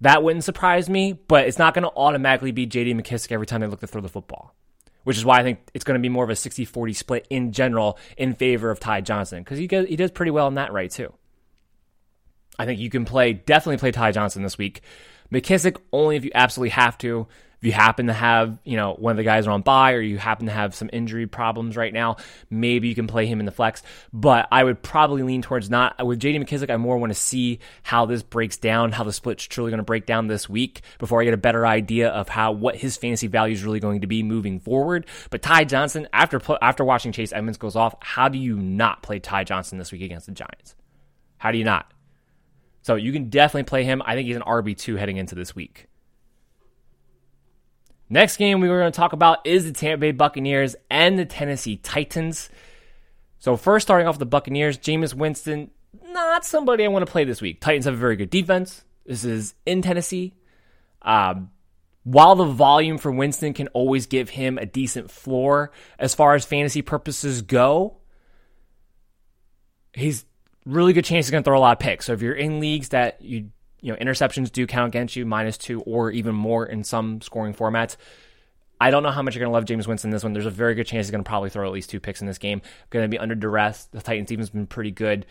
That wouldn't surprise me, but it's not going to automatically be JD McKissic every time they look to throw the football which is why I think it's going to be more of a 60 40 split in general in favor of Ty Johnson because he, he does pretty well in that right, too. I think you can play, definitely play Ty Johnson this week. McKissic only if you absolutely have to. If you happen to have, you know, one of the guys are on bye or you happen to have some injury problems right now, maybe you can play him in the flex. But I would probably lean towards not. With JD McKissic, I more want to see how this breaks down, how the split's truly going to break down this week before I get a better idea of how what his fantasy value is really going to be moving forward. But Ty Johnson, after after watching Chase Edmonds goes off, how do you not play Ty Johnson this week against the Giants? How do you not? So you can definitely play him. I think he's an RB2 heading into this week. Next game we were going to talk about is the Tampa Bay Buccaneers and the Tennessee Titans. So first starting off the Buccaneers, Jameis Winston, not somebody I want to play this week. Titans have a very good defense. This is in Tennessee. Um, while the volume for Winston can always give him a decent floor as far as fantasy purposes go, he's really good chance he's going to throw a lot of picks. So if you're in leagues that you you know, interceptions do count against you, minus two or even more in some scoring formats. I don't know how much you're going to love Jameis Winston in this one. There's a very good chance he's going to probably throw at least two picks in this game. Going to be under duress. The Titans even has been pretty good.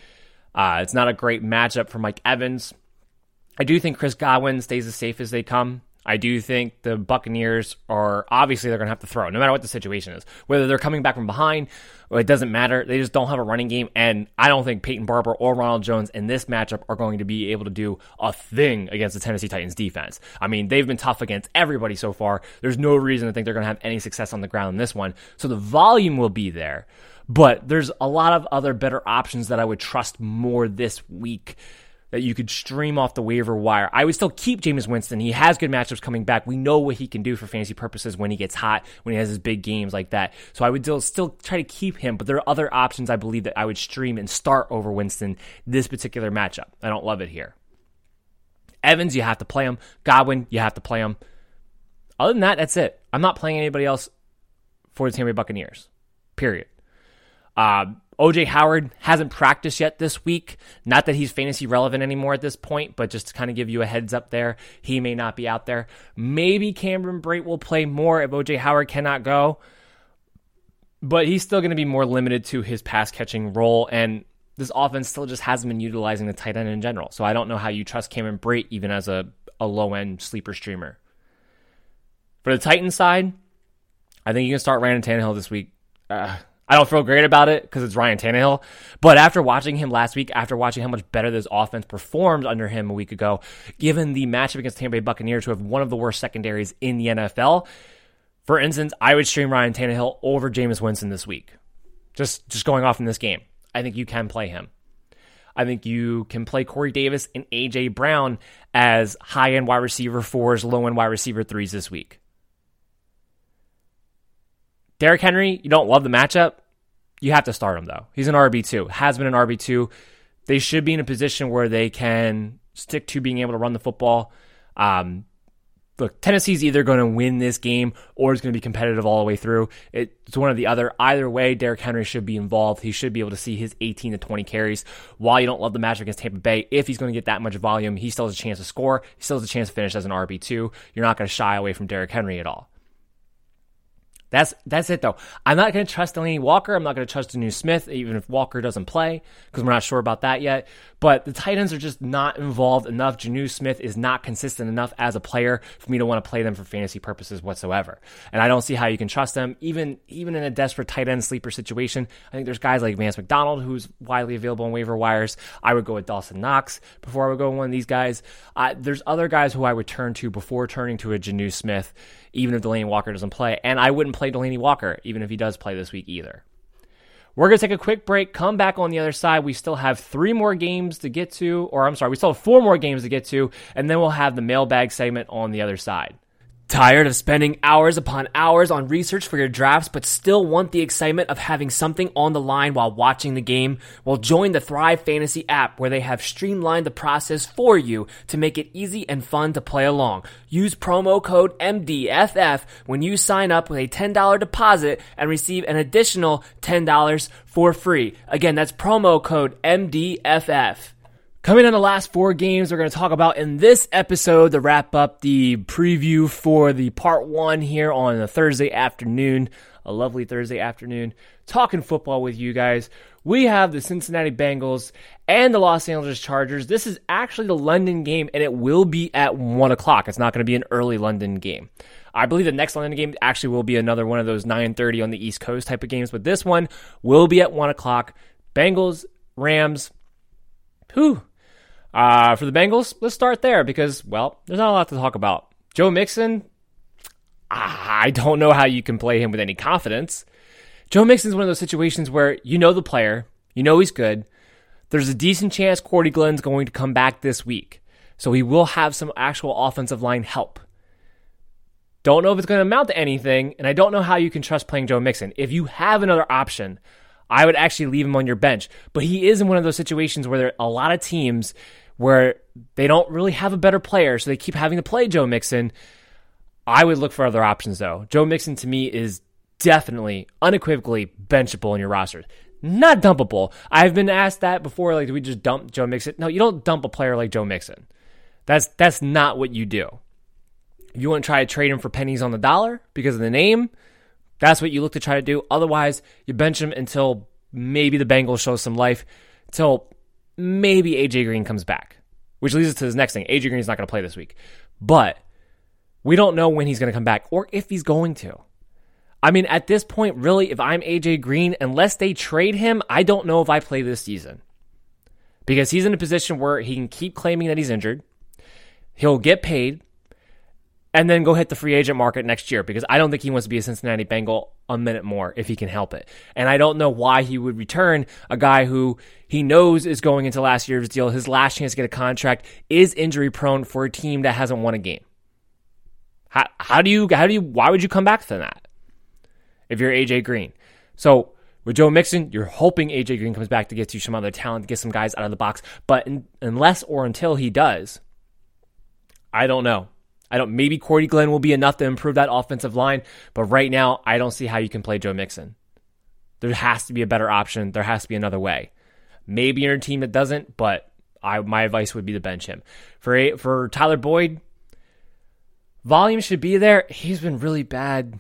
Uh, it's not a great matchup for Mike Evans. I do think Chris Godwin stays as safe as they come. I do think the Buccaneers are obviously they're going to have to throw, no matter what the situation is. Whether they're coming back from behind, it doesn't matter. They just don't have a running game, and I don't think Peyton Barber or Ronald Jones in this matchup are going to be able to do a thing against the Tennessee Titans defense. I mean, they've been tough against everybody so far. There's no reason to think they're going to have any success on the ground in this one. So the volume will be there, but there's a lot of other better options that I would trust more this week that you could stream off the waiver wire. I would still keep Jameis Winston. He has good matchups coming back. We know what he can do for fantasy purposes when he gets hot, when he has his big games like that. So I would still, still try to keep him, but there are other options I believe that I would stream and start over Winston this particular matchup. I don't love it here. Evans, you have to play him. Godwin, you have to play him. Other than that, that's it. I'm not playing anybody else for the Tampa Bay Buccaneers. Period. Uh, OJ Howard hasn't practiced yet this week. Not that he's fantasy relevant anymore at this point, but just to kind of give you a heads up there, he may not be out there. Maybe Cameron Brate will play more if OJ Howard cannot go, but he's still going to be more limited to his pass catching role. And this offense still just hasn't been utilizing the tight end in general. So I don't know how you trust Cameron Brate even as a, a low end sleeper streamer. For the Titan side, I think you can start Ryan Tannehill this week. Uh, I don't feel great about it because it's Ryan Tannehill. But after watching him last week, after watching how much better this offense performed under him a week ago, given the matchup against Tampa Bay Buccaneers, who have one of the worst secondaries in the NFL, for instance, I would stream Ryan Tannehill over Jameis Winston this week. Just just going off in this game. I think you can play him. I think you can play Corey Davis and AJ Brown as high end wide receiver fours, low end wide receiver threes this week. Derrick Henry, you don't love the matchup. You have to start him though. He's an RB2, has been an RB2. They should be in a position where they can stick to being able to run the football. Um, look, Tennessee's either going to win this game or it's going to be competitive all the way through. It's one or the other. Either way, Derrick Henry should be involved. He should be able to see his 18 to 20 carries. While you don't love the match against Tampa Bay, if he's going to get that much volume, he still has a chance to score. He still has a chance to finish as an RB2. You're not going to shy away from Derrick Henry at all. That's that's it though. I'm not going to trust Delanie Walker. I'm not going to trust Jonnu Smith, even if Walker doesn't play, because we're not sure about that yet. But the Titans are just not involved enough. Jonnu Smith is not consistent enough as a player for me to want to play them for fantasy purposes whatsoever. And I don't see how you can trust them, even even in a desperate tight end sleeper situation. I think there's guys like Vance McDonald, who's widely available on waiver wires. I would go with Dawson Knox before I would go with one of these guys. Uh, there's other guys who I would turn to before turning to a Jonnu Smith even if Delanie Walker doesn't play. And I wouldn't play Delanie Walker, even if he does play this week either. We're going to take a quick break, come back on the other side. We still have three more games to get to, or I'm sorry, we still have four more games to get to, and then we'll have the mailbag segment on the other side. Tired of spending hours upon hours on research for your drafts, but still want the excitement of having something on the line while watching the game? Well, join the Thrive Fantasy app where they have streamlined the process for you to make it easy and fun to play along. Use promo code MDFF when you sign up with a $10 deposit and receive an additional $10 for free. Again, that's promo code MDFF. Coming on the last four games, we're going to talk about in this episode to wrap up the preview for the part one here on a Thursday afternoon, a lovely Thursday afternoon, talking football with you guys. We have the Cincinnati Bengals and the Los Angeles Chargers. This is actually the London game, and it will be at one o'clock. It's not going to be an early London game. I believe the next London game actually will be another one of those 9:30 on the East Coast type of games, but this one will be at one o'clock. Bengals, Rams. Whew, uh, for the Bengals, let's start there because, well, there's not a lot to talk about. Joe Mixon, I don't know how you can play him with any confidence. Joe Mixon's one of those situations where you know the player, you know he's good. There's a decent chance Cordy Glenn's going to come back this week. So he will have some actual offensive line help. Don't know if it's going to amount to anything, and I don't know how you can trust playing Joe Mixon. If you have another option, I would actually leave him on your bench. But he is in one of those situations where there are a lot of teams where they don't really have a better player, so they keep having to play Joe Mixon. I would look for other options though. Joe Mixon to me is definitely, unequivocally benchable in your roster. Not dumpable. I've been asked that before. Like, do we just dump Joe Mixon? No, you don't dump a player like Joe Mixon. That's that's not what you do. You want to try to trade him for pennies on the dollar because of the name, that's what you look to try to do. Otherwise, you bench him until maybe the Bengals show some life, until maybe AJ Green comes back, which leads us to this next thing. AJ Green is not going to play this week, but we don't know when he's going to come back or if he's going to. I mean, at this point, really, if I'm AJ Green, unless they trade him, I don't know if I play this season because he's in a position where he can keep claiming that he's injured. He'll get paid and then go hit the free agent market next year because I don't think he wants to be a Cincinnati Bengal a minute more if he can help it. And I don't know why he would return a guy who he knows is going into last year's deal. His last chance to get a contract is injury prone for a team that hasn't won a game. How, how do you, how do you, why would you come back to that if you're AJ Green? So with Joe Mixon, you're hoping AJ Green comes back to get you some other talent, get some guys out of the box. But in, unless or until he does, I don't know. I don't. Maybe Cordy Glenn will be enough to improve that offensive line, but right now I don't see how you can play Joe Mixon. There has to be a better option. There has to be another way. Maybe you're a team that doesn't, but I my advice would be to bench him. For for Tyler Boyd, volume should be there. He's been really bad.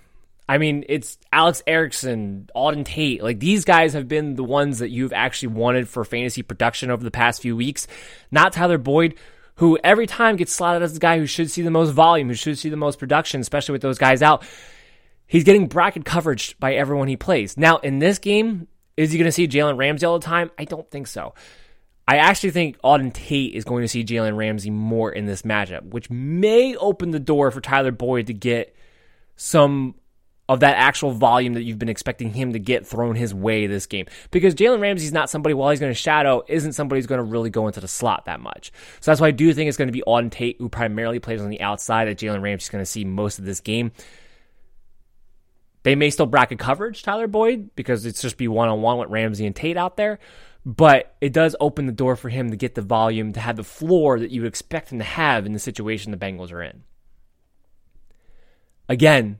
I mean, it's Alex Erickson, Auden Tate. Like these guys have been the ones that you've actually wanted for fantasy production over the past few weeks. Not Tyler Boyd, who every time gets slotted as the guy who should see the most volume, who should see the most production, especially with those guys out. He's getting bracket coverage by everyone he plays. Now, in this game, is he going to see Jalen Ramsey all the time? I don't think so. I actually think Auden Tate is going to see Jalen Ramsey more in this matchup, which may open the door for Tyler Boyd to get some of that actual volume that you've been expecting him to get thrown his way this game. Because Jalen Ramsey's not somebody, while he's going to shadow, isn't somebody who's going to really go into the slot that much. So that's why I do think it's going to be Auden Tate, who primarily plays on the outside, that Jalen Ramsey's going to see most of this game. They may still bracket coverage Tyler Boyd because it's just be one on one with Ramsey and Tate out there. But it does open the door for him to get the volume, to have the floor that you would expect him to have in the situation the Bengals are in. Again,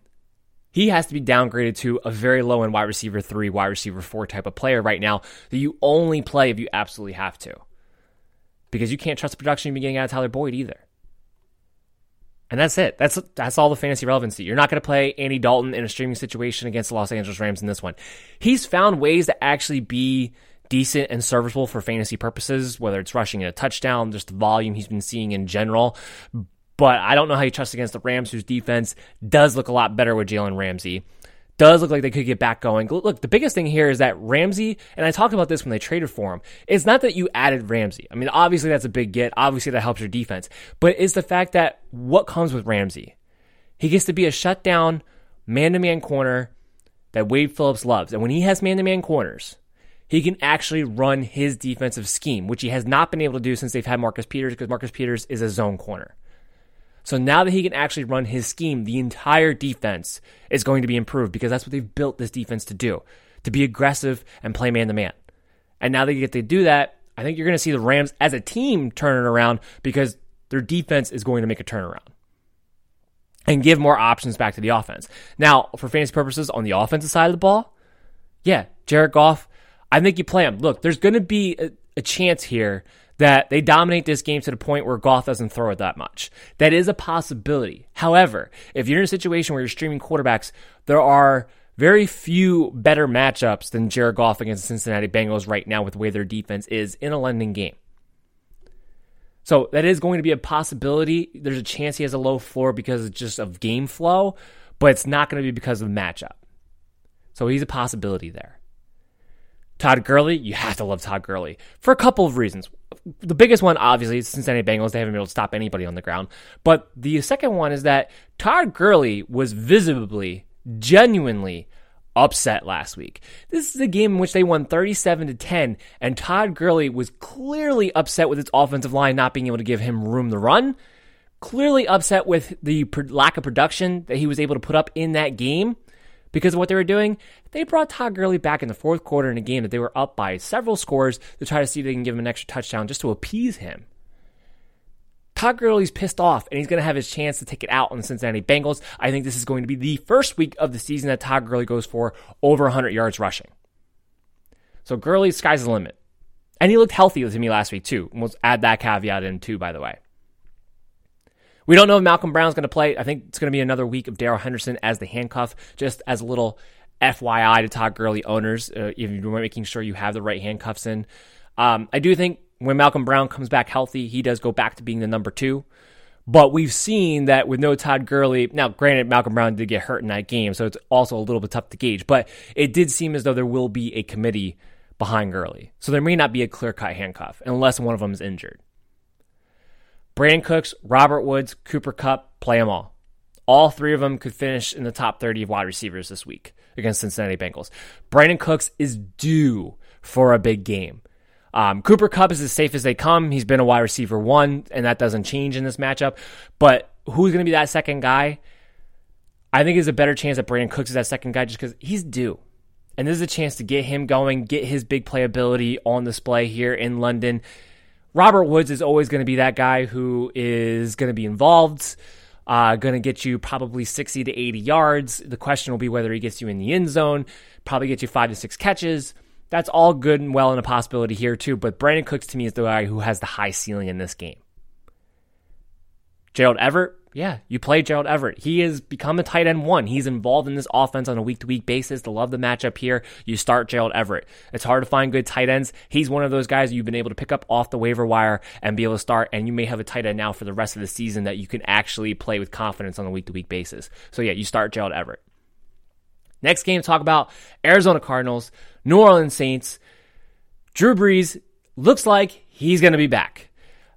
he has to be downgraded to a very low end wide receiver three, wide receiver four type of player right now that you only play if you absolutely have to. Because you can't trust the production you're getting out of Tyler Boyd either. And that's it. That's that's all the fantasy relevancy. You're not going to play Andy Dalton in a streaming situation against the Los Angeles Rams in this one. He's found ways to actually be decent and serviceable for fantasy purposes, whether it's rushing a touchdown, just the volume he's been seeing in general. But I don't know how you trust against the Rams, whose defense does look a lot better with Jalen Ramsey. Does look like they could get back going. Look, the biggest thing here is that Ramsey, and I talked about this when they traded for him, it's not that you added Ramsey. I mean, obviously that's a big get. Obviously that helps your defense. But it's the fact that what comes with Ramsey? He gets to be a shutdown, man to man corner that Wade Phillips loves. And when he has man to man corners, he can actually run his defensive scheme, which he has not been able to do since they've had Marcus Peters because Marcus Peters is a zone corner. So now that he can actually run his scheme, the entire defense is going to be improved because that's what they've built this defense to do, to be aggressive and play man to man. And now that you get to do that, I think you're going to see the Rams as a team turn it around because their defense is going to make a turnaround and give more options back to the offense. Now, for fantasy purposes, on the offensive side of the ball, yeah, Jared Goff, I think you play him. Look, there's going to be a, a chance here that they dominate this game to the point where Goff doesn't throw it that much. That is a possibility. However, if you're in a situation where you're streaming quarterbacks, there are very few better matchups than Jared Goff against the Cincinnati Bengals right now with the way their defense is in a London game. So that is going to be a possibility. There's a chance he has a low floor because it's just of game flow, but it's not going to be because of the matchup. So he's a possibility there. Todd Gurley, you have to love Todd Gurley for a couple of reasons the biggest one, obviously, is Cincinnati Bengals. They haven't been able to stop anybody on the ground. But the second one is that Todd Gurley was visibly, genuinely upset last week. This is a game in which they won 37 to 10, and Todd Gurley was clearly upset with its offensive line not being able to give him room to run. Clearly upset with the lack of production that he was able to put up in that game because of what they were doing. They brought Todd Gurley back in the fourth quarter in a game that they were up by several scores to try to see if they can give him an extra touchdown just to appease him. Todd Gurley's pissed off and he's going to have his chance to take it out on the Cincinnati Bengals. I think this is going to be the first week of the season that Todd Gurley goes for over 100 yards rushing. So Gurley, sky's the limit. And he looked healthy to me last week too. We'll add that caveat in too, by the way. We don't know if Malcolm Brown's going to play. I think it's going to be another week of Darrell Henderson as the handcuff, just as a little FYI to Todd Gurley owners, uh, if you're making sure you have the right handcuffs in. Um, I do think when Malcolm Brown comes back healthy, he does go back to being the number two. But we've seen that with no Todd Gurley. Now, granted, Malcolm Brown did get hurt in that game, so it's also a little bit tough to gauge. But it did seem as though there will be a committee behind Gurley. So there may not be a clear cut handcuff unless one of them is injured. Brandin Cooks, Robert Woods, Cooper Kupp, play them all. All three of them could finish in the top 30 of wide receivers this week against Cincinnati Bengals. Brandin Cooks is due for a big game. Um, Cooper Kupp is as safe as they come. He's been a wide receiver one, and that doesn't change in this matchup. But who's going to be that second guy? I think there's a better chance that Brandin Cooks is that second guy just because he's due. And this is a chance to get him going, get his big playability on display here in London. Robert Woods is always going to be that guy who is going to be involved. Uh, going to get you probably 60 to 80 yards. The question will be whether he gets you in the end zone, probably get you five to six catches. That's all good and well and a possibility here too. But Brandin Cooks to me is the guy who has the high ceiling in this game. Gerald Everett, yeah, you play Gerald Everett. He has become a tight end one. He's involved in this offense on a week to week basis. To love the matchup here, you start Gerald Everett. It's hard to find good tight ends. He's one of those guys you've been able to pick up off the waiver wire and be able to start. And you may have a tight end now for the rest of the season that you can actually play with confidence on a week to week basis. So yeah, you start Gerald Everett. Next game, talk about Arizona Cardinals, New Orleans Saints. Drew Brees looks like he's going to be back.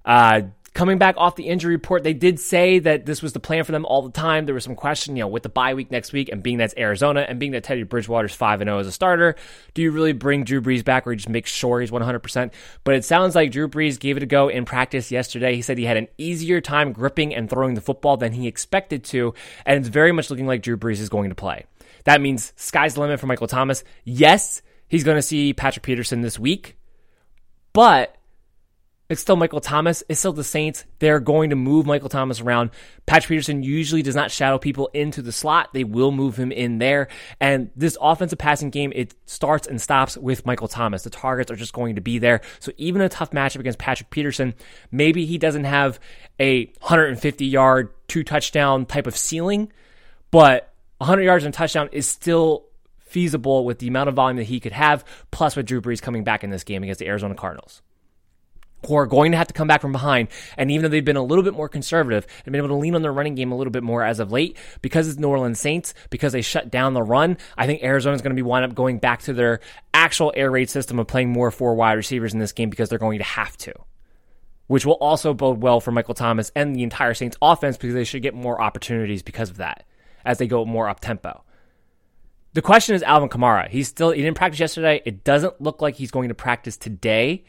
Uh, coming back off the injury report, they did say that this was the plan for them all the time. There was some question, you know, with the bye week next week and being that's Arizona and being that Teddy Bridgewater's 5 0 as a starter, do you really bring Drew Brees back or you just make sure he's 100%? But it sounds like Drew Brees gave it a go in practice yesterday. He said he had an easier time gripping and throwing the football than he expected to, and it's very much looking like Drew Brees is going to play. That means sky's the limit for Michael Thomas. Yes, he's going to see Patrick Peterson this week, but it's still Michael Thomas. It's still the Saints. They're going to move Michael Thomas around. Patrick Peterson usually does not shadow people into the slot. They will move him in there. And this offensive passing game, it starts and stops with Michael Thomas. The targets are just going to be there. So even a tough matchup against Patrick Peterson, maybe he doesn't have a 150 yard, two touchdown type of ceiling, but 100 yards and touchdown is still feasible with the amount of volume that he could have, plus with Drew Brees coming back in this game against the Arizona Cardinals. Who are going to have to come back from behind. And even though they've been a little bit more conservative and been able to lean on their running game a little bit more as of late, because it's New Orleans Saints, because they shut down the run, I think Arizona's going to be wind up going back to their actual air raid system of playing more four wide receivers in this game because they're going to have to which will also bode well for Michael Thomas and the entire Saints offense because they should get more opportunities because of that as they go more up tempo. The question is Alvin Kamara. He's still he didn't practice yesterday. It doesn't look like he's going to practice today.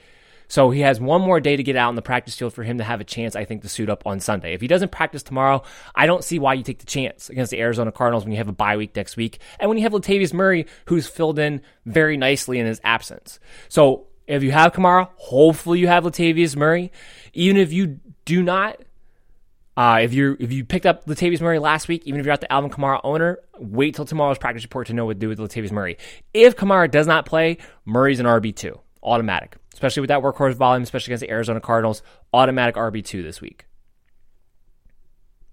So he has one more day to get out in the practice field for him to have a chance, I think, to suit up on Sunday. If he doesn't practice tomorrow, I don't see why you take the chance against the Arizona Cardinals when you have a bye week next week and when you have Latavius Murray, who's filled in very nicely in his absence. So if you have Kamara, hopefully you have Latavius Murray. Even if you do not, uh, if you if you picked up Latavius Murray last week, even if you're not the Alvin Kamara owner, wait till tomorrow's practice report to know what to do with Latavius Murray. If Kamara does not play, Murray's an RB two, automatic, especially with that workhorse volume, especially against the Arizona Cardinals, automatic RB two this week.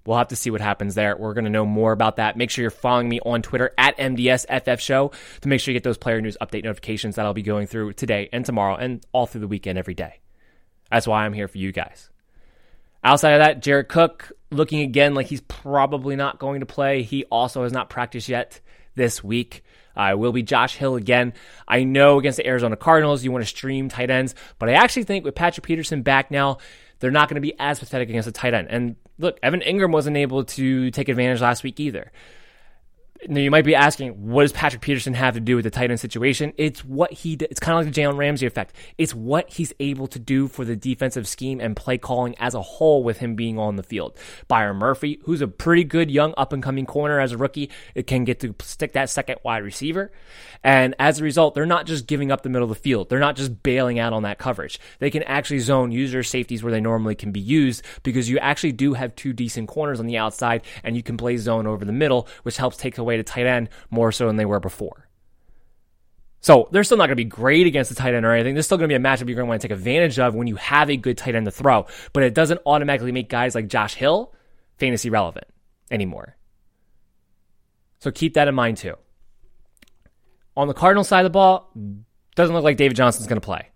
We'll have to see what happens there. We're going to know more about that. Make sure you're following me on Twitter at MDSFF Show to make sure you get those player news update notifications that I'll be going through today and tomorrow and all through the weekend every day. That's why I'm here for you guys. Outside of that, Jared Cook looking again like he's probably not going to play. He also has not practiced yet this week. Uh, will be Josh Hill again. I know against the Arizona Cardinals, you want to stream tight ends, but I actually think with Patrick Peterson back now, they're not going to be as pathetic against a tight end. And look, Evan Engram wasn't able to take advantage last week either. Now you might be asking, what does Patrick Peterson have to do with the tight end situation? It's what he. It's kind of like the Jalen Ramsey effect. It's what he's able to do for the defensive scheme and play calling as a whole with him being on the field. Byron Murphy, who's a pretty good young up and coming corner as a rookie, it can get to stick that second wide receiver, and as a result, they're not just giving up the middle of the field. They're not just bailing out on that coverage. They can actually zone user safeties where they normally can be used because you actually do have two decent corners on the outside, and you can play zone over the middle, which helps take away way to tight end more so than they were before. So they're still not going to be great against the tight end or anything. There's still going to be a matchup you're going to want to take advantage of when you have a good tight end to throw. But it doesn't automatically make guys like Josh Hill fantasy relevant anymore. So keep that in mind too. On the Cardinal side of the ball, doesn't look like David Johnson's going to play.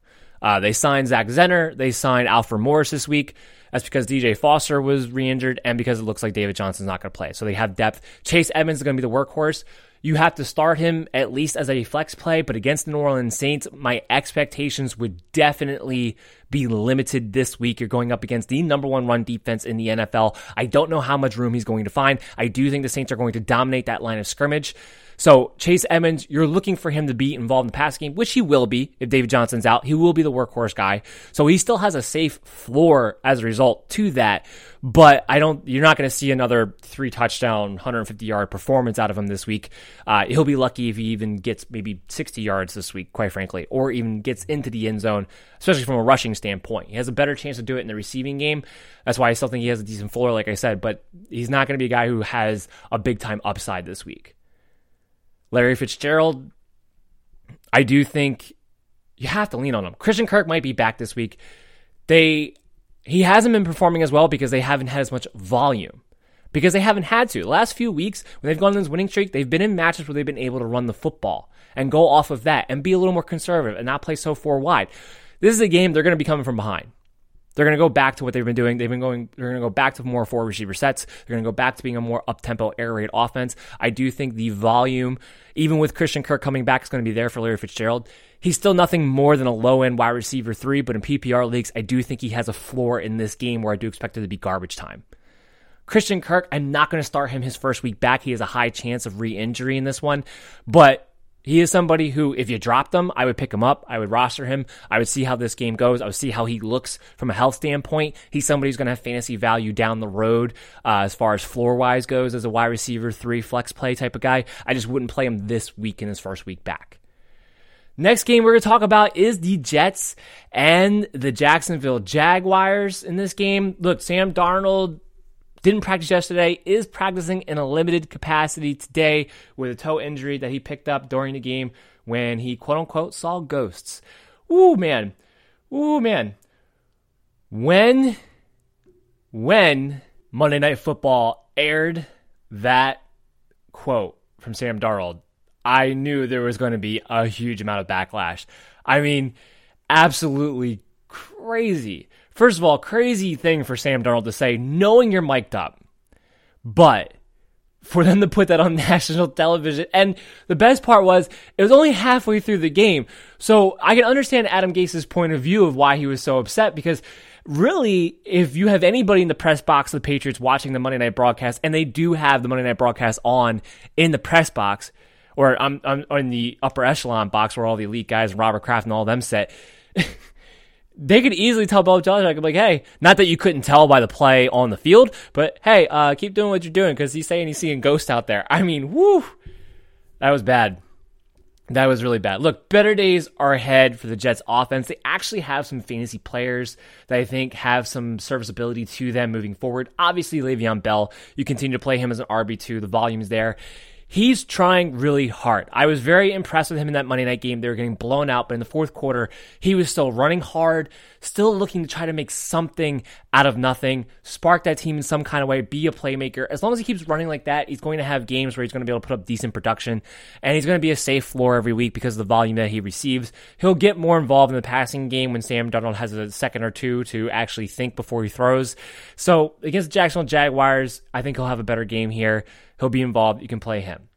Uh, they signed Zach Zenner. They signed Alfred Morris this week. That's because DJ Foster was re injured and because it looks like David Johnson's not going to play. So they have depth. Chase Edmonds is going to be the workhorse. You have to start him at least as a flex play, but against the New Orleans Saints, my expectations would definitely be limited this week. You're going up against the number one run defense in the NFL. I don't know how much room he's going to find. I do think the Saints are going to dominate that line of scrimmage. So Chase Edmonds, you're looking for him to be involved in the pass game, which he will be if David Johnson's out. He will be the workhorse guy. So he still has a safe floor as a result to that. But I don't, you're not going to see another three touchdown, 150 yard performance out of him this week. Uh, he'll be lucky if he even gets maybe 60 yards this week, quite frankly, or even gets into the end zone, especially from a rushing standpoint. He has a better chance to do it in the receiving game. That's why I still think he has a decent floor, like I said, but he's not going to be a guy who has a big time upside this week. Larry Fitzgerald, I do think you have to lean on him. Christian Kirk might be back this week. They he hasn't been performing as well because they haven't had as much volume. Because they haven't had to. The last few weeks, when they've gone on this winning streak, they've been in matches where they've been able to run the football and go off of that and be a little more conservative and not play so four wide. This is a game they're going to be coming from behind. They're going to go back to what they've been doing. They've been going, they're going to go back to more four receiver sets. They're going to go back to being a more up tempo air raid offense. I do think the volume, even with Christian Kirk coming back, is going to be there for Larry Fitzgerald. He's still nothing more than a low end wide receiver three, but in PPR leagues, I do think he has a floor in this game where I do expect it to be garbage time. Christian Kirk, I'm not going to start him his first week back. He has a high chance of re injury in this one, but he is somebody who, if you dropped them, I would pick him up. I would roster him. I would see how this game goes. I would see how he looks from a health standpoint. He's somebody who's going to have fantasy value down the road uh, as far as floor wise goes as a wide receiver, three flex play type of guy. I just wouldn't play him this week in his first week back. Next game we're going to talk about is the Jets and the Jacksonville Jaguars in this game. Look, Sam Darnold didn't practice yesterday, is practicing in a limited capacity today with a toe injury that he picked up during the game when he quote unquote saw ghosts. Ooh, man. Ooh, man. When, when Monday Night Football aired that quote from Sam Darnold, I knew there was going to be a huge amount of backlash. I mean, absolutely crazy. First of all, crazy thing for Sam Darnold to say, knowing you're mic'd up. But for them to put that on national television. And the best part was it was only halfway through the game. So I can understand Adam Gase's point of view of why he was so upset because really, if you have anybody in the press box of the Patriots watching the Monday night broadcast, and they do have the Monday night broadcast on in the press box, or I'm, I'm in the upper echelon box where all the elite guys Robert Kraft and all them sit. they could easily tell Bill Belichick, like, hey, not that you couldn't tell by the play on the field, but hey, uh, keep doing what you're doing because he's saying he's seeing ghosts out there. I mean, whoo, that was bad. That was really bad. Look, better days are ahead for the Jets offense. They actually have some fantasy players that I think have some serviceability to them moving forward. Obviously, Le'Veon Bell, you continue to play him as an RB2. The volume's there he's trying really hard. I was very impressed with him in that Monday night game. They were getting blown out, but in the fourth quarter, he was still running hard, still looking to try to make something out of nothing, spark that team in some kind of way, be a playmaker. As long as he keeps running like that, he's going to have games where he's going to be able to put up decent production, and he's going to be a safe floor every week because of the volume that he receives. He'll get more involved in the passing game when Sam Darnold has a second or two to actually think before he throws. So against the Jacksonville Jaguars, I think he'll have a better game here. He'll be involved. You can play him.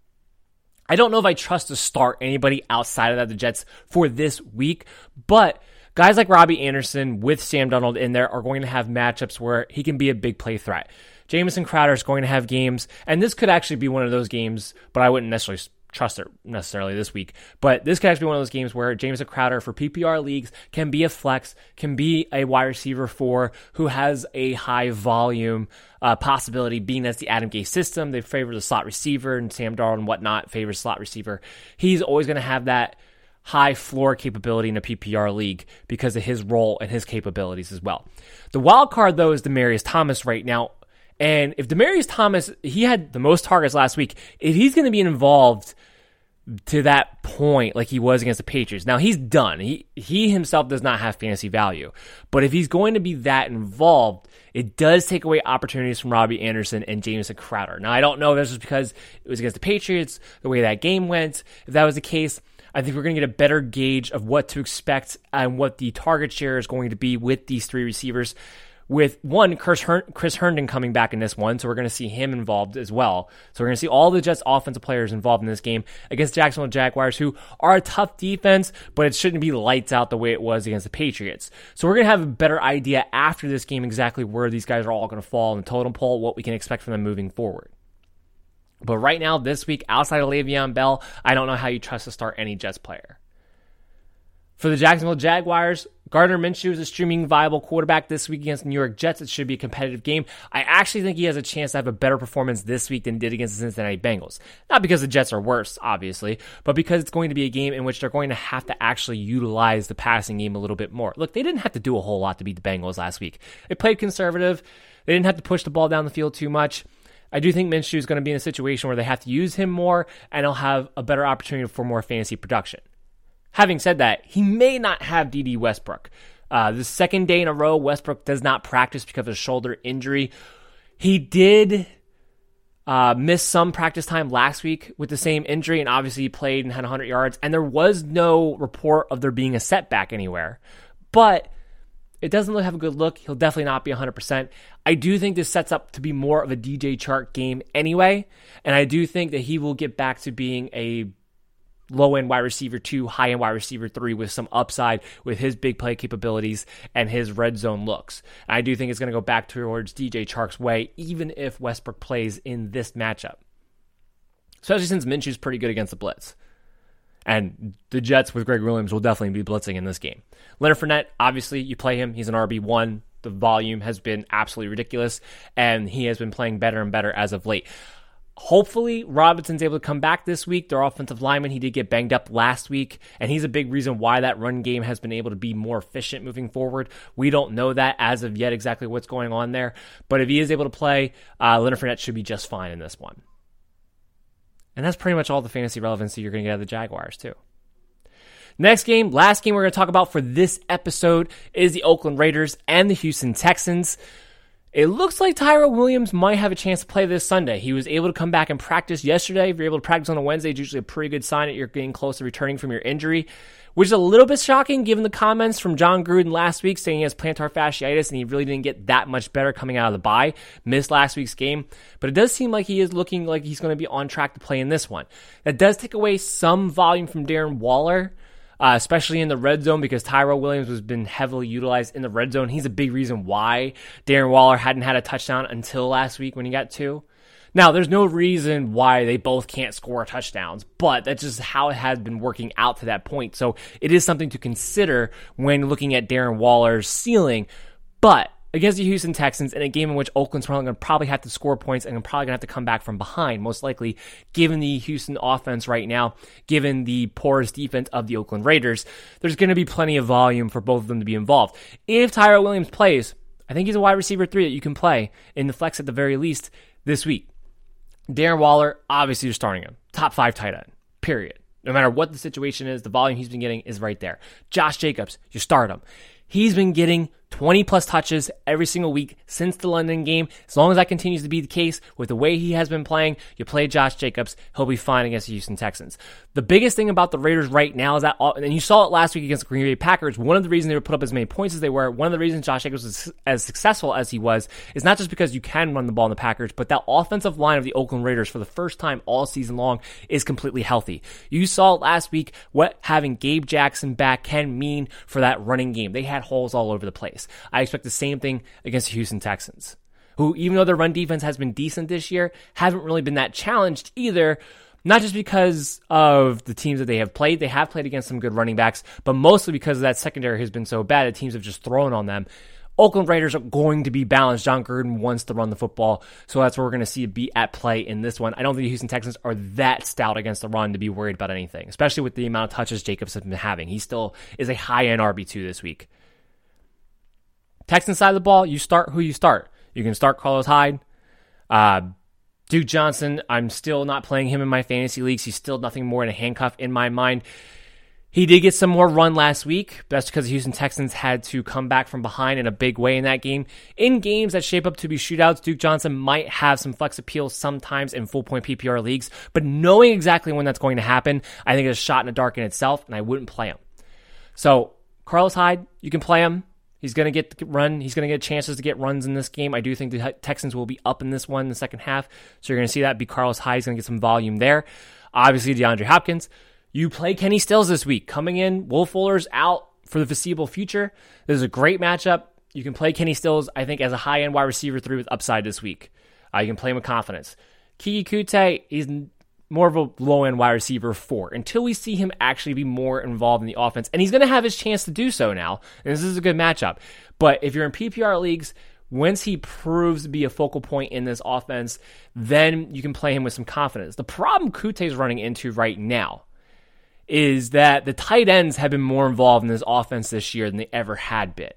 I don't know if I trust to start anybody outside of that, the Jets, for this week, but guys like Robbie Anderson with Sam Darnold in there are going to have matchups where he can be a big play threat. Jamison Crowder is going to have games, and this could actually be one of those games, but I wouldn't necessarily trust it necessarily this week. But this could actually be one of those games where Jamison Crowder for PPR leagues can be a flex, can be a wide receiver for who has a high volume uh, possibility, being as the Adam Gase system. They favor the slot receiver, and Sam Darnold and whatnot favors slot receiver. He's always going to have that high floor capability in a PPR league because of his role and his capabilities as well. The wild card though is Demaryius Thomas right now. And if Demaryius Thomas, he had the most targets last week, if he's going to be involved to that point like he was against the Patriots. Now he's done. He he himself does not have fantasy value. But if he's going to be that involved, it does take away opportunities from Robbie Anderson and Jamison Crowder. Now I don't know if this was because it was against the Patriots, the way that game went. If that was the case, I think we're going to get a better gauge of what to expect and what the target share is going to be with these three receivers with one Chris, Her- Chris Herndon coming back in this one, so we're going to see him involved as well. So we're going to see all the Jets offensive players involved in this game against Jacksonville Jaguars, who are a tough defense, but it shouldn't be lights out the way it was against the Patriots. So we're going to have a better idea after this game exactly where these guys are all going to fall in the totem pole, what we can expect from them moving forward. But right now, this week, outside of Le'Veon Bell, I don't know how you trust to start any Jets player. For the Jacksonville Jaguars, Gardner Minshew is a streaming viable quarterback this week against New York Jets. It should be a competitive game. I actually think he has a chance to have a better performance this week than did against the Cincinnati Bengals. Not because the Jets are worse, obviously, but because it's going to be a game in which they're going to have to actually utilize the passing game a little bit more. Look, they didn't have to do a whole lot to beat the Bengals last week. They played conservative. They didn't have to push the ball down the field too much. I do think Minshew is going to be in a situation where they have to use him more and he'll have a better opportunity for more fantasy production. Having said that, he may not have Dede Westbrook. Uh, the second day in a row, Westbrook does not practice because of a shoulder injury. He did uh, miss some practice time last week with the same injury, and obviously he played and had 100 yards, and there was no report of there being a setback anywhere. But it doesn't look have a good look. He'll definitely not be 100%. I do think this sets up to be more of a DJ Chark game anyway, and I do think that he will get back to being a low end wide receiver two, high end wide receiver three with some upside with his big play capabilities and his red zone looks. I do think it's going to go back towards DJ Chark's way, even if Westbrook plays in this matchup. Especially since Minshew's pretty good against the blitz. And the Jets with Gregg Williams will definitely be blitzing in this game. Leonard Fournette, obviously, you play him. He's an RB1. The volume has been absolutely ridiculous, and he has been playing better and better as of late. Hopefully, Robinson's able to come back this week. Their offensive lineman, he did get banged up last week, and he's a big reason why that run game has been able to be more efficient moving forward. We don't know that as of yet exactly what's going on there, but if he is able to play, uh, Leonard Fournette should be just fine in this one. And that's pretty much all the fantasy relevancy you're going to get out of the Jaguars, too. Next game, last game we're going to talk about for this episode is the Oakland Raiders and the Houston Texans. It looks like Tyrell Williams might have a chance to play this Sunday. He was able to come back and practice yesterday. If you're able to practice on a Wednesday, it's usually a pretty good sign that you're getting close to returning from your injury, which is a little bit shocking given the comments from Jon Gruden last week saying he has plantar fasciitis and he really didn't get that much better coming out of the bye. Missed last week's game, but it does seem like he is looking like he's going to be on track to play in this one. That does take away some volume from Darren Waller uh, especially in the red zone because Tyrell Williams has been heavily utilized in the red zone. He's a big reason why Darren Waller hadn't had a touchdown until last week when he got two. Now, there's no reason why they both can't score touchdowns, but that's just how it has been working out to that point. So it is something to consider when looking at Darren Waller's ceiling. But against the Houston Texans in a game in which Oakland's probably going to probably have to score points and probably going to have to come back from behind, most likely, given the Houston offense right now, given the porous defense of the Oakland Raiders. There's going to be plenty of volume for both of them to be involved. If Tyrell Williams plays, I think he's a wide receiver three that you can play in the flex at the very least this week. Darren Waller, obviously, you're starting him. Top five tight end, period. No matter what the situation is, the volume he's been getting is right there. Josh Jacobs, you start him. He's been getting 20 plus touches every single week since the London game. As long as that continues to be the case with the way he has been playing, you play Josh Jacobs, he'll be fine against the Houston Texans. The biggest thing about the Raiders right now is that, and you saw it last week against the Green Bay Packers, one of the reasons they were put up as many points as they were, one of the reasons Josh Jacobs was as successful as he was, is not just because you can run the ball in the Packers, but that offensive line of the Oakland Raiders for the first time all season long is completely healthy. You saw last week what having Gabe Jackson back can mean for that running game. They had holes all over the place. I expect the same thing against the Houston Texans, who, even though their run defense has been decent this year, haven't really been that challenged either. Not just because of the teams that they have played, they have played against some good running backs, but mostly because that secondary has been so bad that teams have just thrown on them. Oakland Raiders are going to be balanced. Jon Gruden wants to run the football, so that's where we're going to see be at play in this one. I don't think the Houston Texans are that stout against the run to be worried about anything, especially with the amount of touches Jacobs has been having. He still is a high end RB2 this week. Texans side of the ball, you start who you start. You can start Carlos Hyde. Uh, Duke Johnson, I'm still not playing him in my fantasy leagues. He's still nothing more than a handcuff in my mind. He did get some more run last week. That's because the Houston Texans had to come back from behind in a big way in that game. In games that shape up to be shootouts, Duke Johnson might have some flex appeal sometimes in full point PPR leagues, but knowing exactly when that's going to happen, I think it's a shot in the dark in itself, and I wouldn't play him. So, Carlos Hyde, you can play him. He's going to get run. He's going to get chances to get runs in this game. I do think the Texans will be up in this one in the second half. So you're going to see that be Carlos. He's going to get some volume there. Obviously, DeAndre Hopkins. You play Kenny Stills this week. Coming in, Will Fuller's out for the foreseeable future. This is a great matchup. You can play Kenny Stills, I think, as a high end wide receiver three with upside this week. Uh, you can play him with confidence. Keke Coutee, he's more of a low end wide receiver four until we see him actually be more involved in the offense. And he's going to have his chance to do so now. And this is a good matchup. But if you're in PPR leagues, once he proves to be a focal point in this offense, then you can play him with some confidence. The problem Coutee is running into right now is that the tight ends have been more involved in this offense this year than they ever had been.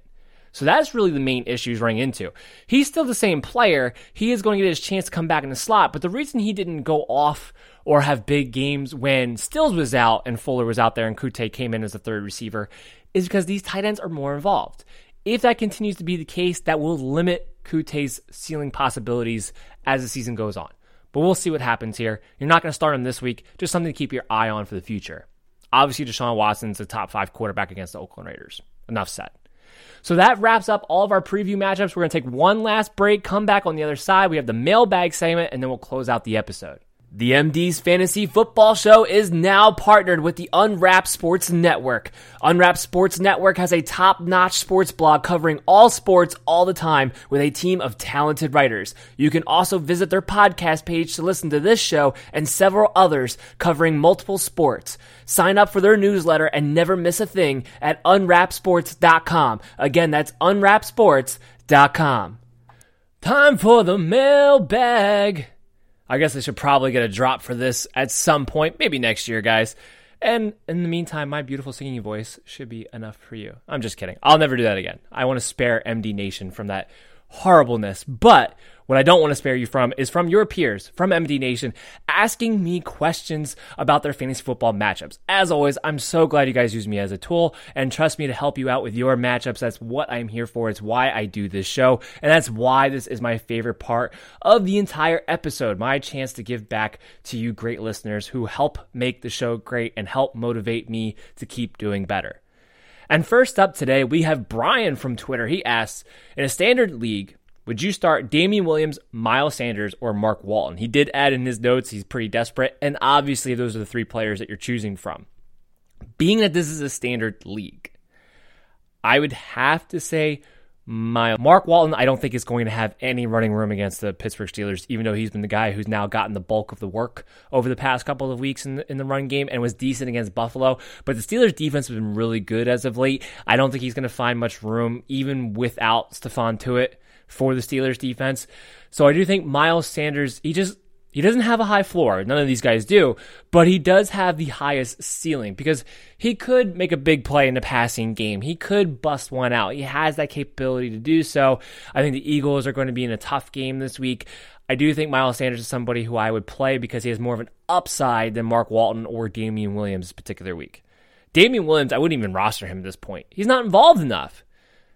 So that's really the main issue he's running into. He's still the same player. He is going to get his chance to come back in the slot, but the reason he didn't go off or have big games when Stills was out and Fuller was out there and Coutee came in as a third receiver is because these tight ends are more involved. If that continues to be the case, that will limit Coutee's ceiling possibilities as the season goes on. But we'll see what happens here. You're not going to start him this week, just something to keep your eye on for the future. Obviously, Deshaun Watson's a top five quarterback against the Oakland Raiders. Enough said. So that wraps up all of our preview matchups. We're going to take one last break, come back on the other side. We have the mailbag segment, and then we'll close out the episode. The MD's Fantasy Football Show is now partnered with the Unwrapped Sports Network. Unwrapped Sports Network has a top notch sports blog covering all sports all the time with a team of talented writers. You can also visit their podcast page to listen to this show and several others covering multiple sports. Sign up for their newsletter and never miss a thing at unwrappedsports.com. Again, that's unwrappedsports.com. Time for the mailbag. I guess I should probably get a drop for this at some point, maybe next year, guys. And in the meantime, my beautiful singing voice should be enough for you. I'm just kidding. I'll never do that again. I want to spare MD Nation from that horribleness. But what I don't want to spare you from is from your peers, from MD Nation, asking me questions about their fantasy football matchups. As always, I'm so glad you guys use me as a tool and trust me to help you out with your matchups. That's what I'm here for. It's why I do this show. And that's why this is my favorite part of the entire episode. My chance to give back to you great listeners who help make the show great and help motivate me to keep doing better. And first up today, we have Brian from Twitter. He asks In a standard league, would you start Damien Williams, Miles Sanders, or Mark Walton? He did add in his notes he's pretty desperate, and obviously those are the three players that you're choosing from. Being that this is a standard league, I would have to say my Mark Walton, I don't think is going to have any running room against the Pittsburgh Steelers, even though he's been the guy who's now gotten the bulk of the work over the past couple of weeks in the, in the run game and was decent against Buffalo. But the Steelers defense has been really good as of late. I don't think he's going to find much room, even without Stephon Tuitt for the Steelers defense. So I do think Miles Sanders, he just he doesn't have a high floor. None of these guys do, but he does have the highest ceiling because he could make a big play in the passing game. He could bust one out. He has that capability to do so. I think the Eagles are going to be in a tough game this week. I do think Miles Sanders is somebody who I would play because he has more of an upside than Mark Walton or Damien Williams this particular week. Damien Williams, I wouldn't even roster him at this point. He's not involved enough.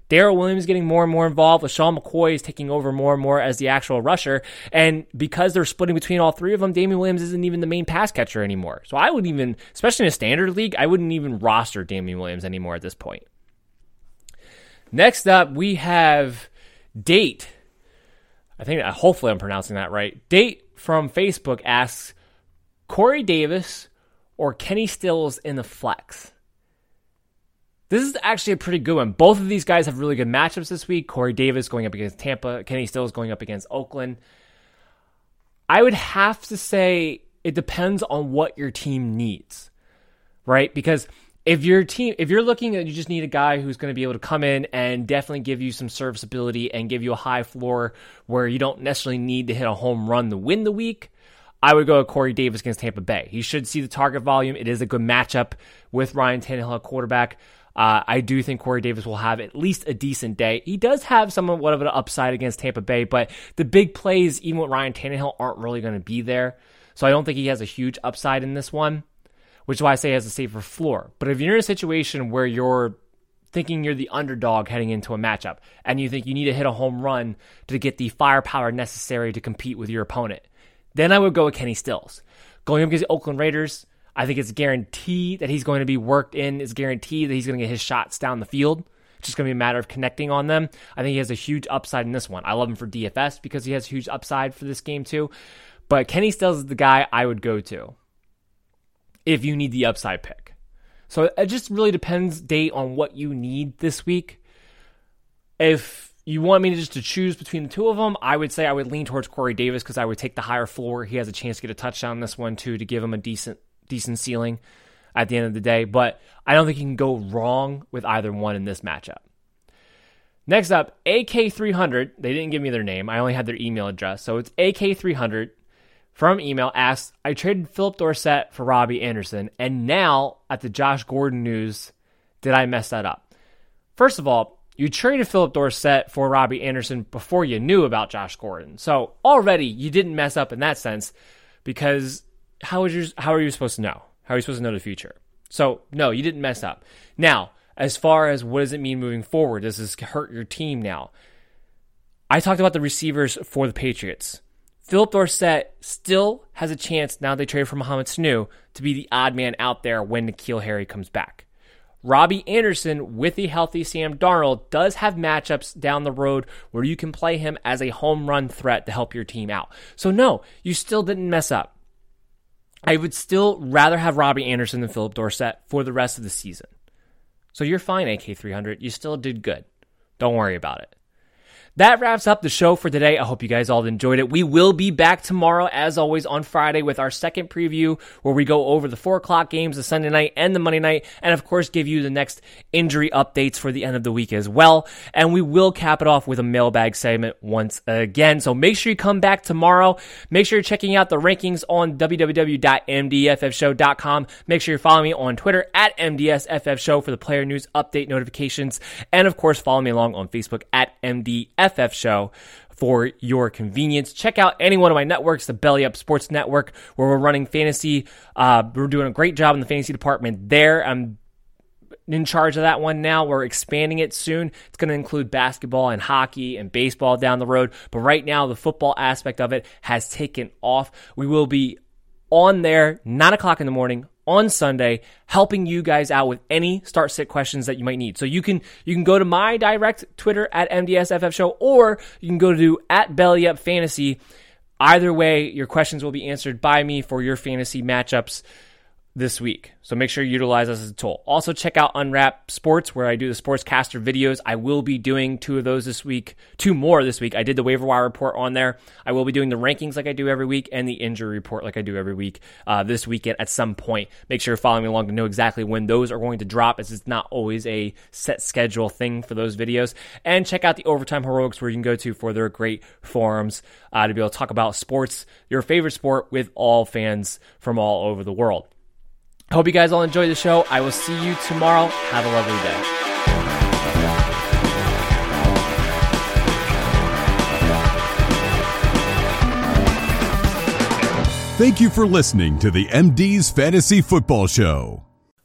Darrel Williams getting more and more involved. LeSean McCoy is taking over more and more as the actual rusher. And because they're splitting between all three of them, Damien Williams isn't even the main pass catcher anymore. So I would even, especially in a standard league, I wouldn't even roster Damien Williams anymore at this point. Next up, we have Date. I think, uh, hopefully, I'm pronouncing that right. Date from Facebook asks Corey Davis or Kenny Stills in the flex. This is actually a pretty good one. Both of these guys have really good matchups this week. Corey Davis going up against Tampa, Kenny Stills going up against Oakland. I would have to say it depends on what your team needs, right? Because if your team, if you're looking at you just need a guy who's going to be able to come in and definitely give you some serviceability and give you a high floor where you don't necessarily need to hit a home run to win the week, I would go Corey Davis against Tampa Bay. He should see the target volume. It is a good matchup with Ryan Tannehill at quarterback. Uh, I do think Corey Davis will have at least a decent day. He does have somewhat of an upside against Tampa Bay, but the big plays, even with Ryan Tannehill, aren't really going to be there. So I don't think he has a huge upside in this one, which is why I say he has a safer floor. But if you're in a situation where you're thinking you're the underdog heading into a matchup and you think you need to hit a home run to get the firepower necessary to compete with your opponent, then I would go with Kenny Stills. Going up against the Oakland Raiders, I think it's guaranteed that he's going to be worked in. It's guaranteed that he's going to get his shots down the field. It's just going to be a matter of connecting on them. I think he has a huge upside in this one. I love him for DFS because he has huge upside for this game too. But Kenny Stills is the guy I would go to if you need the upside pick. So it just really depends, date on what you need this week. If you want me to just to choose between the two of them, I would say I would lean towards Corey Davis because I would take the higher floor. He has a chance to get a touchdown in this one too to give him a decent decent ceiling at the end of the day. But I don't think you can go wrong with either one in this matchup. Next up, AK300. They didn't give me their name. I only had their email address. So it's AK300 from email asks, I traded Phillip Dorsett for Robbie Anderson, and now at the Josh Gordon news, did I mess that up? First of all, you traded Phillip Dorsett for Robbie Anderson before you knew about Josh Gordon. So already you didn't mess up in that sense because how, is your, how are you supposed to know? How are you supposed to know the future? So no, you didn't mess up. Now, as far as what does it mean moving forward? Does this hurt your team now? I talked about the receivers for the Patriots. Phillip Dorsett still has a chance now they trade for Mohamed Sanu to be the odd man out there when N'Keal Harry comes back. Robbie Anderson with a healthy Sam Darnold does have matchups down the road where you can play him as a home run threat to help your team out. So no, you still didn't mess up. I would still rather have Robbie Anderson than Phillip Dorsett for the rest of the season. So you're fine, AK300. You still did good. Don't worry about it. That wraps up the show for today. I hope you guys all enjoyed it. We will be back tomorrow, as always, on Friday with our second preview where we go over the four o'clock games, the Sunday night and the Monday night, and of course, give you the next injury updates for the end of the week as well. And we will cap it off with a mailbag segment once again. So make sure you come back tomorrow. Make sure you're checking out the rankings on www.mdffshow.com. Make sure you're following me on Twitter at MDSFFshow for the player news update notifications. And of course, follow me along on Facebook at MDF FF Show for your convenience. Check out any one of my networks, the Belly Up Sports Network, where we're running fantasy. Uh, we're doing a great job in the fantasy department there. I'm in charge of that one now. We're expanding it soon. It's going to include basketball and hockey and baseball down the road. But right now, the football aspect of it has taken off. We will be on there, 9 o'clock in the morning, on Sunday, helping you guys out with any start sit questions that you might need. So you can you can go to my direct Twitter at MDSFF Show, or you can go to at Belly Up Fantasy. Either way, your questions will be answered by me for your fantasy matchups this week. So make sure you utilize us as a tool. Also check out Unwrap Sports where I do the sportscaster videos. I will be doing two of those this week, two more this week. I did the waiver wire report on there. I will be doing the rankings like I do every week and the injury report like I do every week uh, this weekend at some point. Make sure you're following me along to know exactly when those are going to drop as it's not always a set schedule thing for those videos. And check out the Overtime Heroics where you can go to for their great forums uh, to be able to talk about sports, your favorite sport with all fans from all over the world. I hope you guys all enjoy the show. I will see you tomorrow. Have a lovely day. Thank you for listening to the MD's Fantasy Football Show.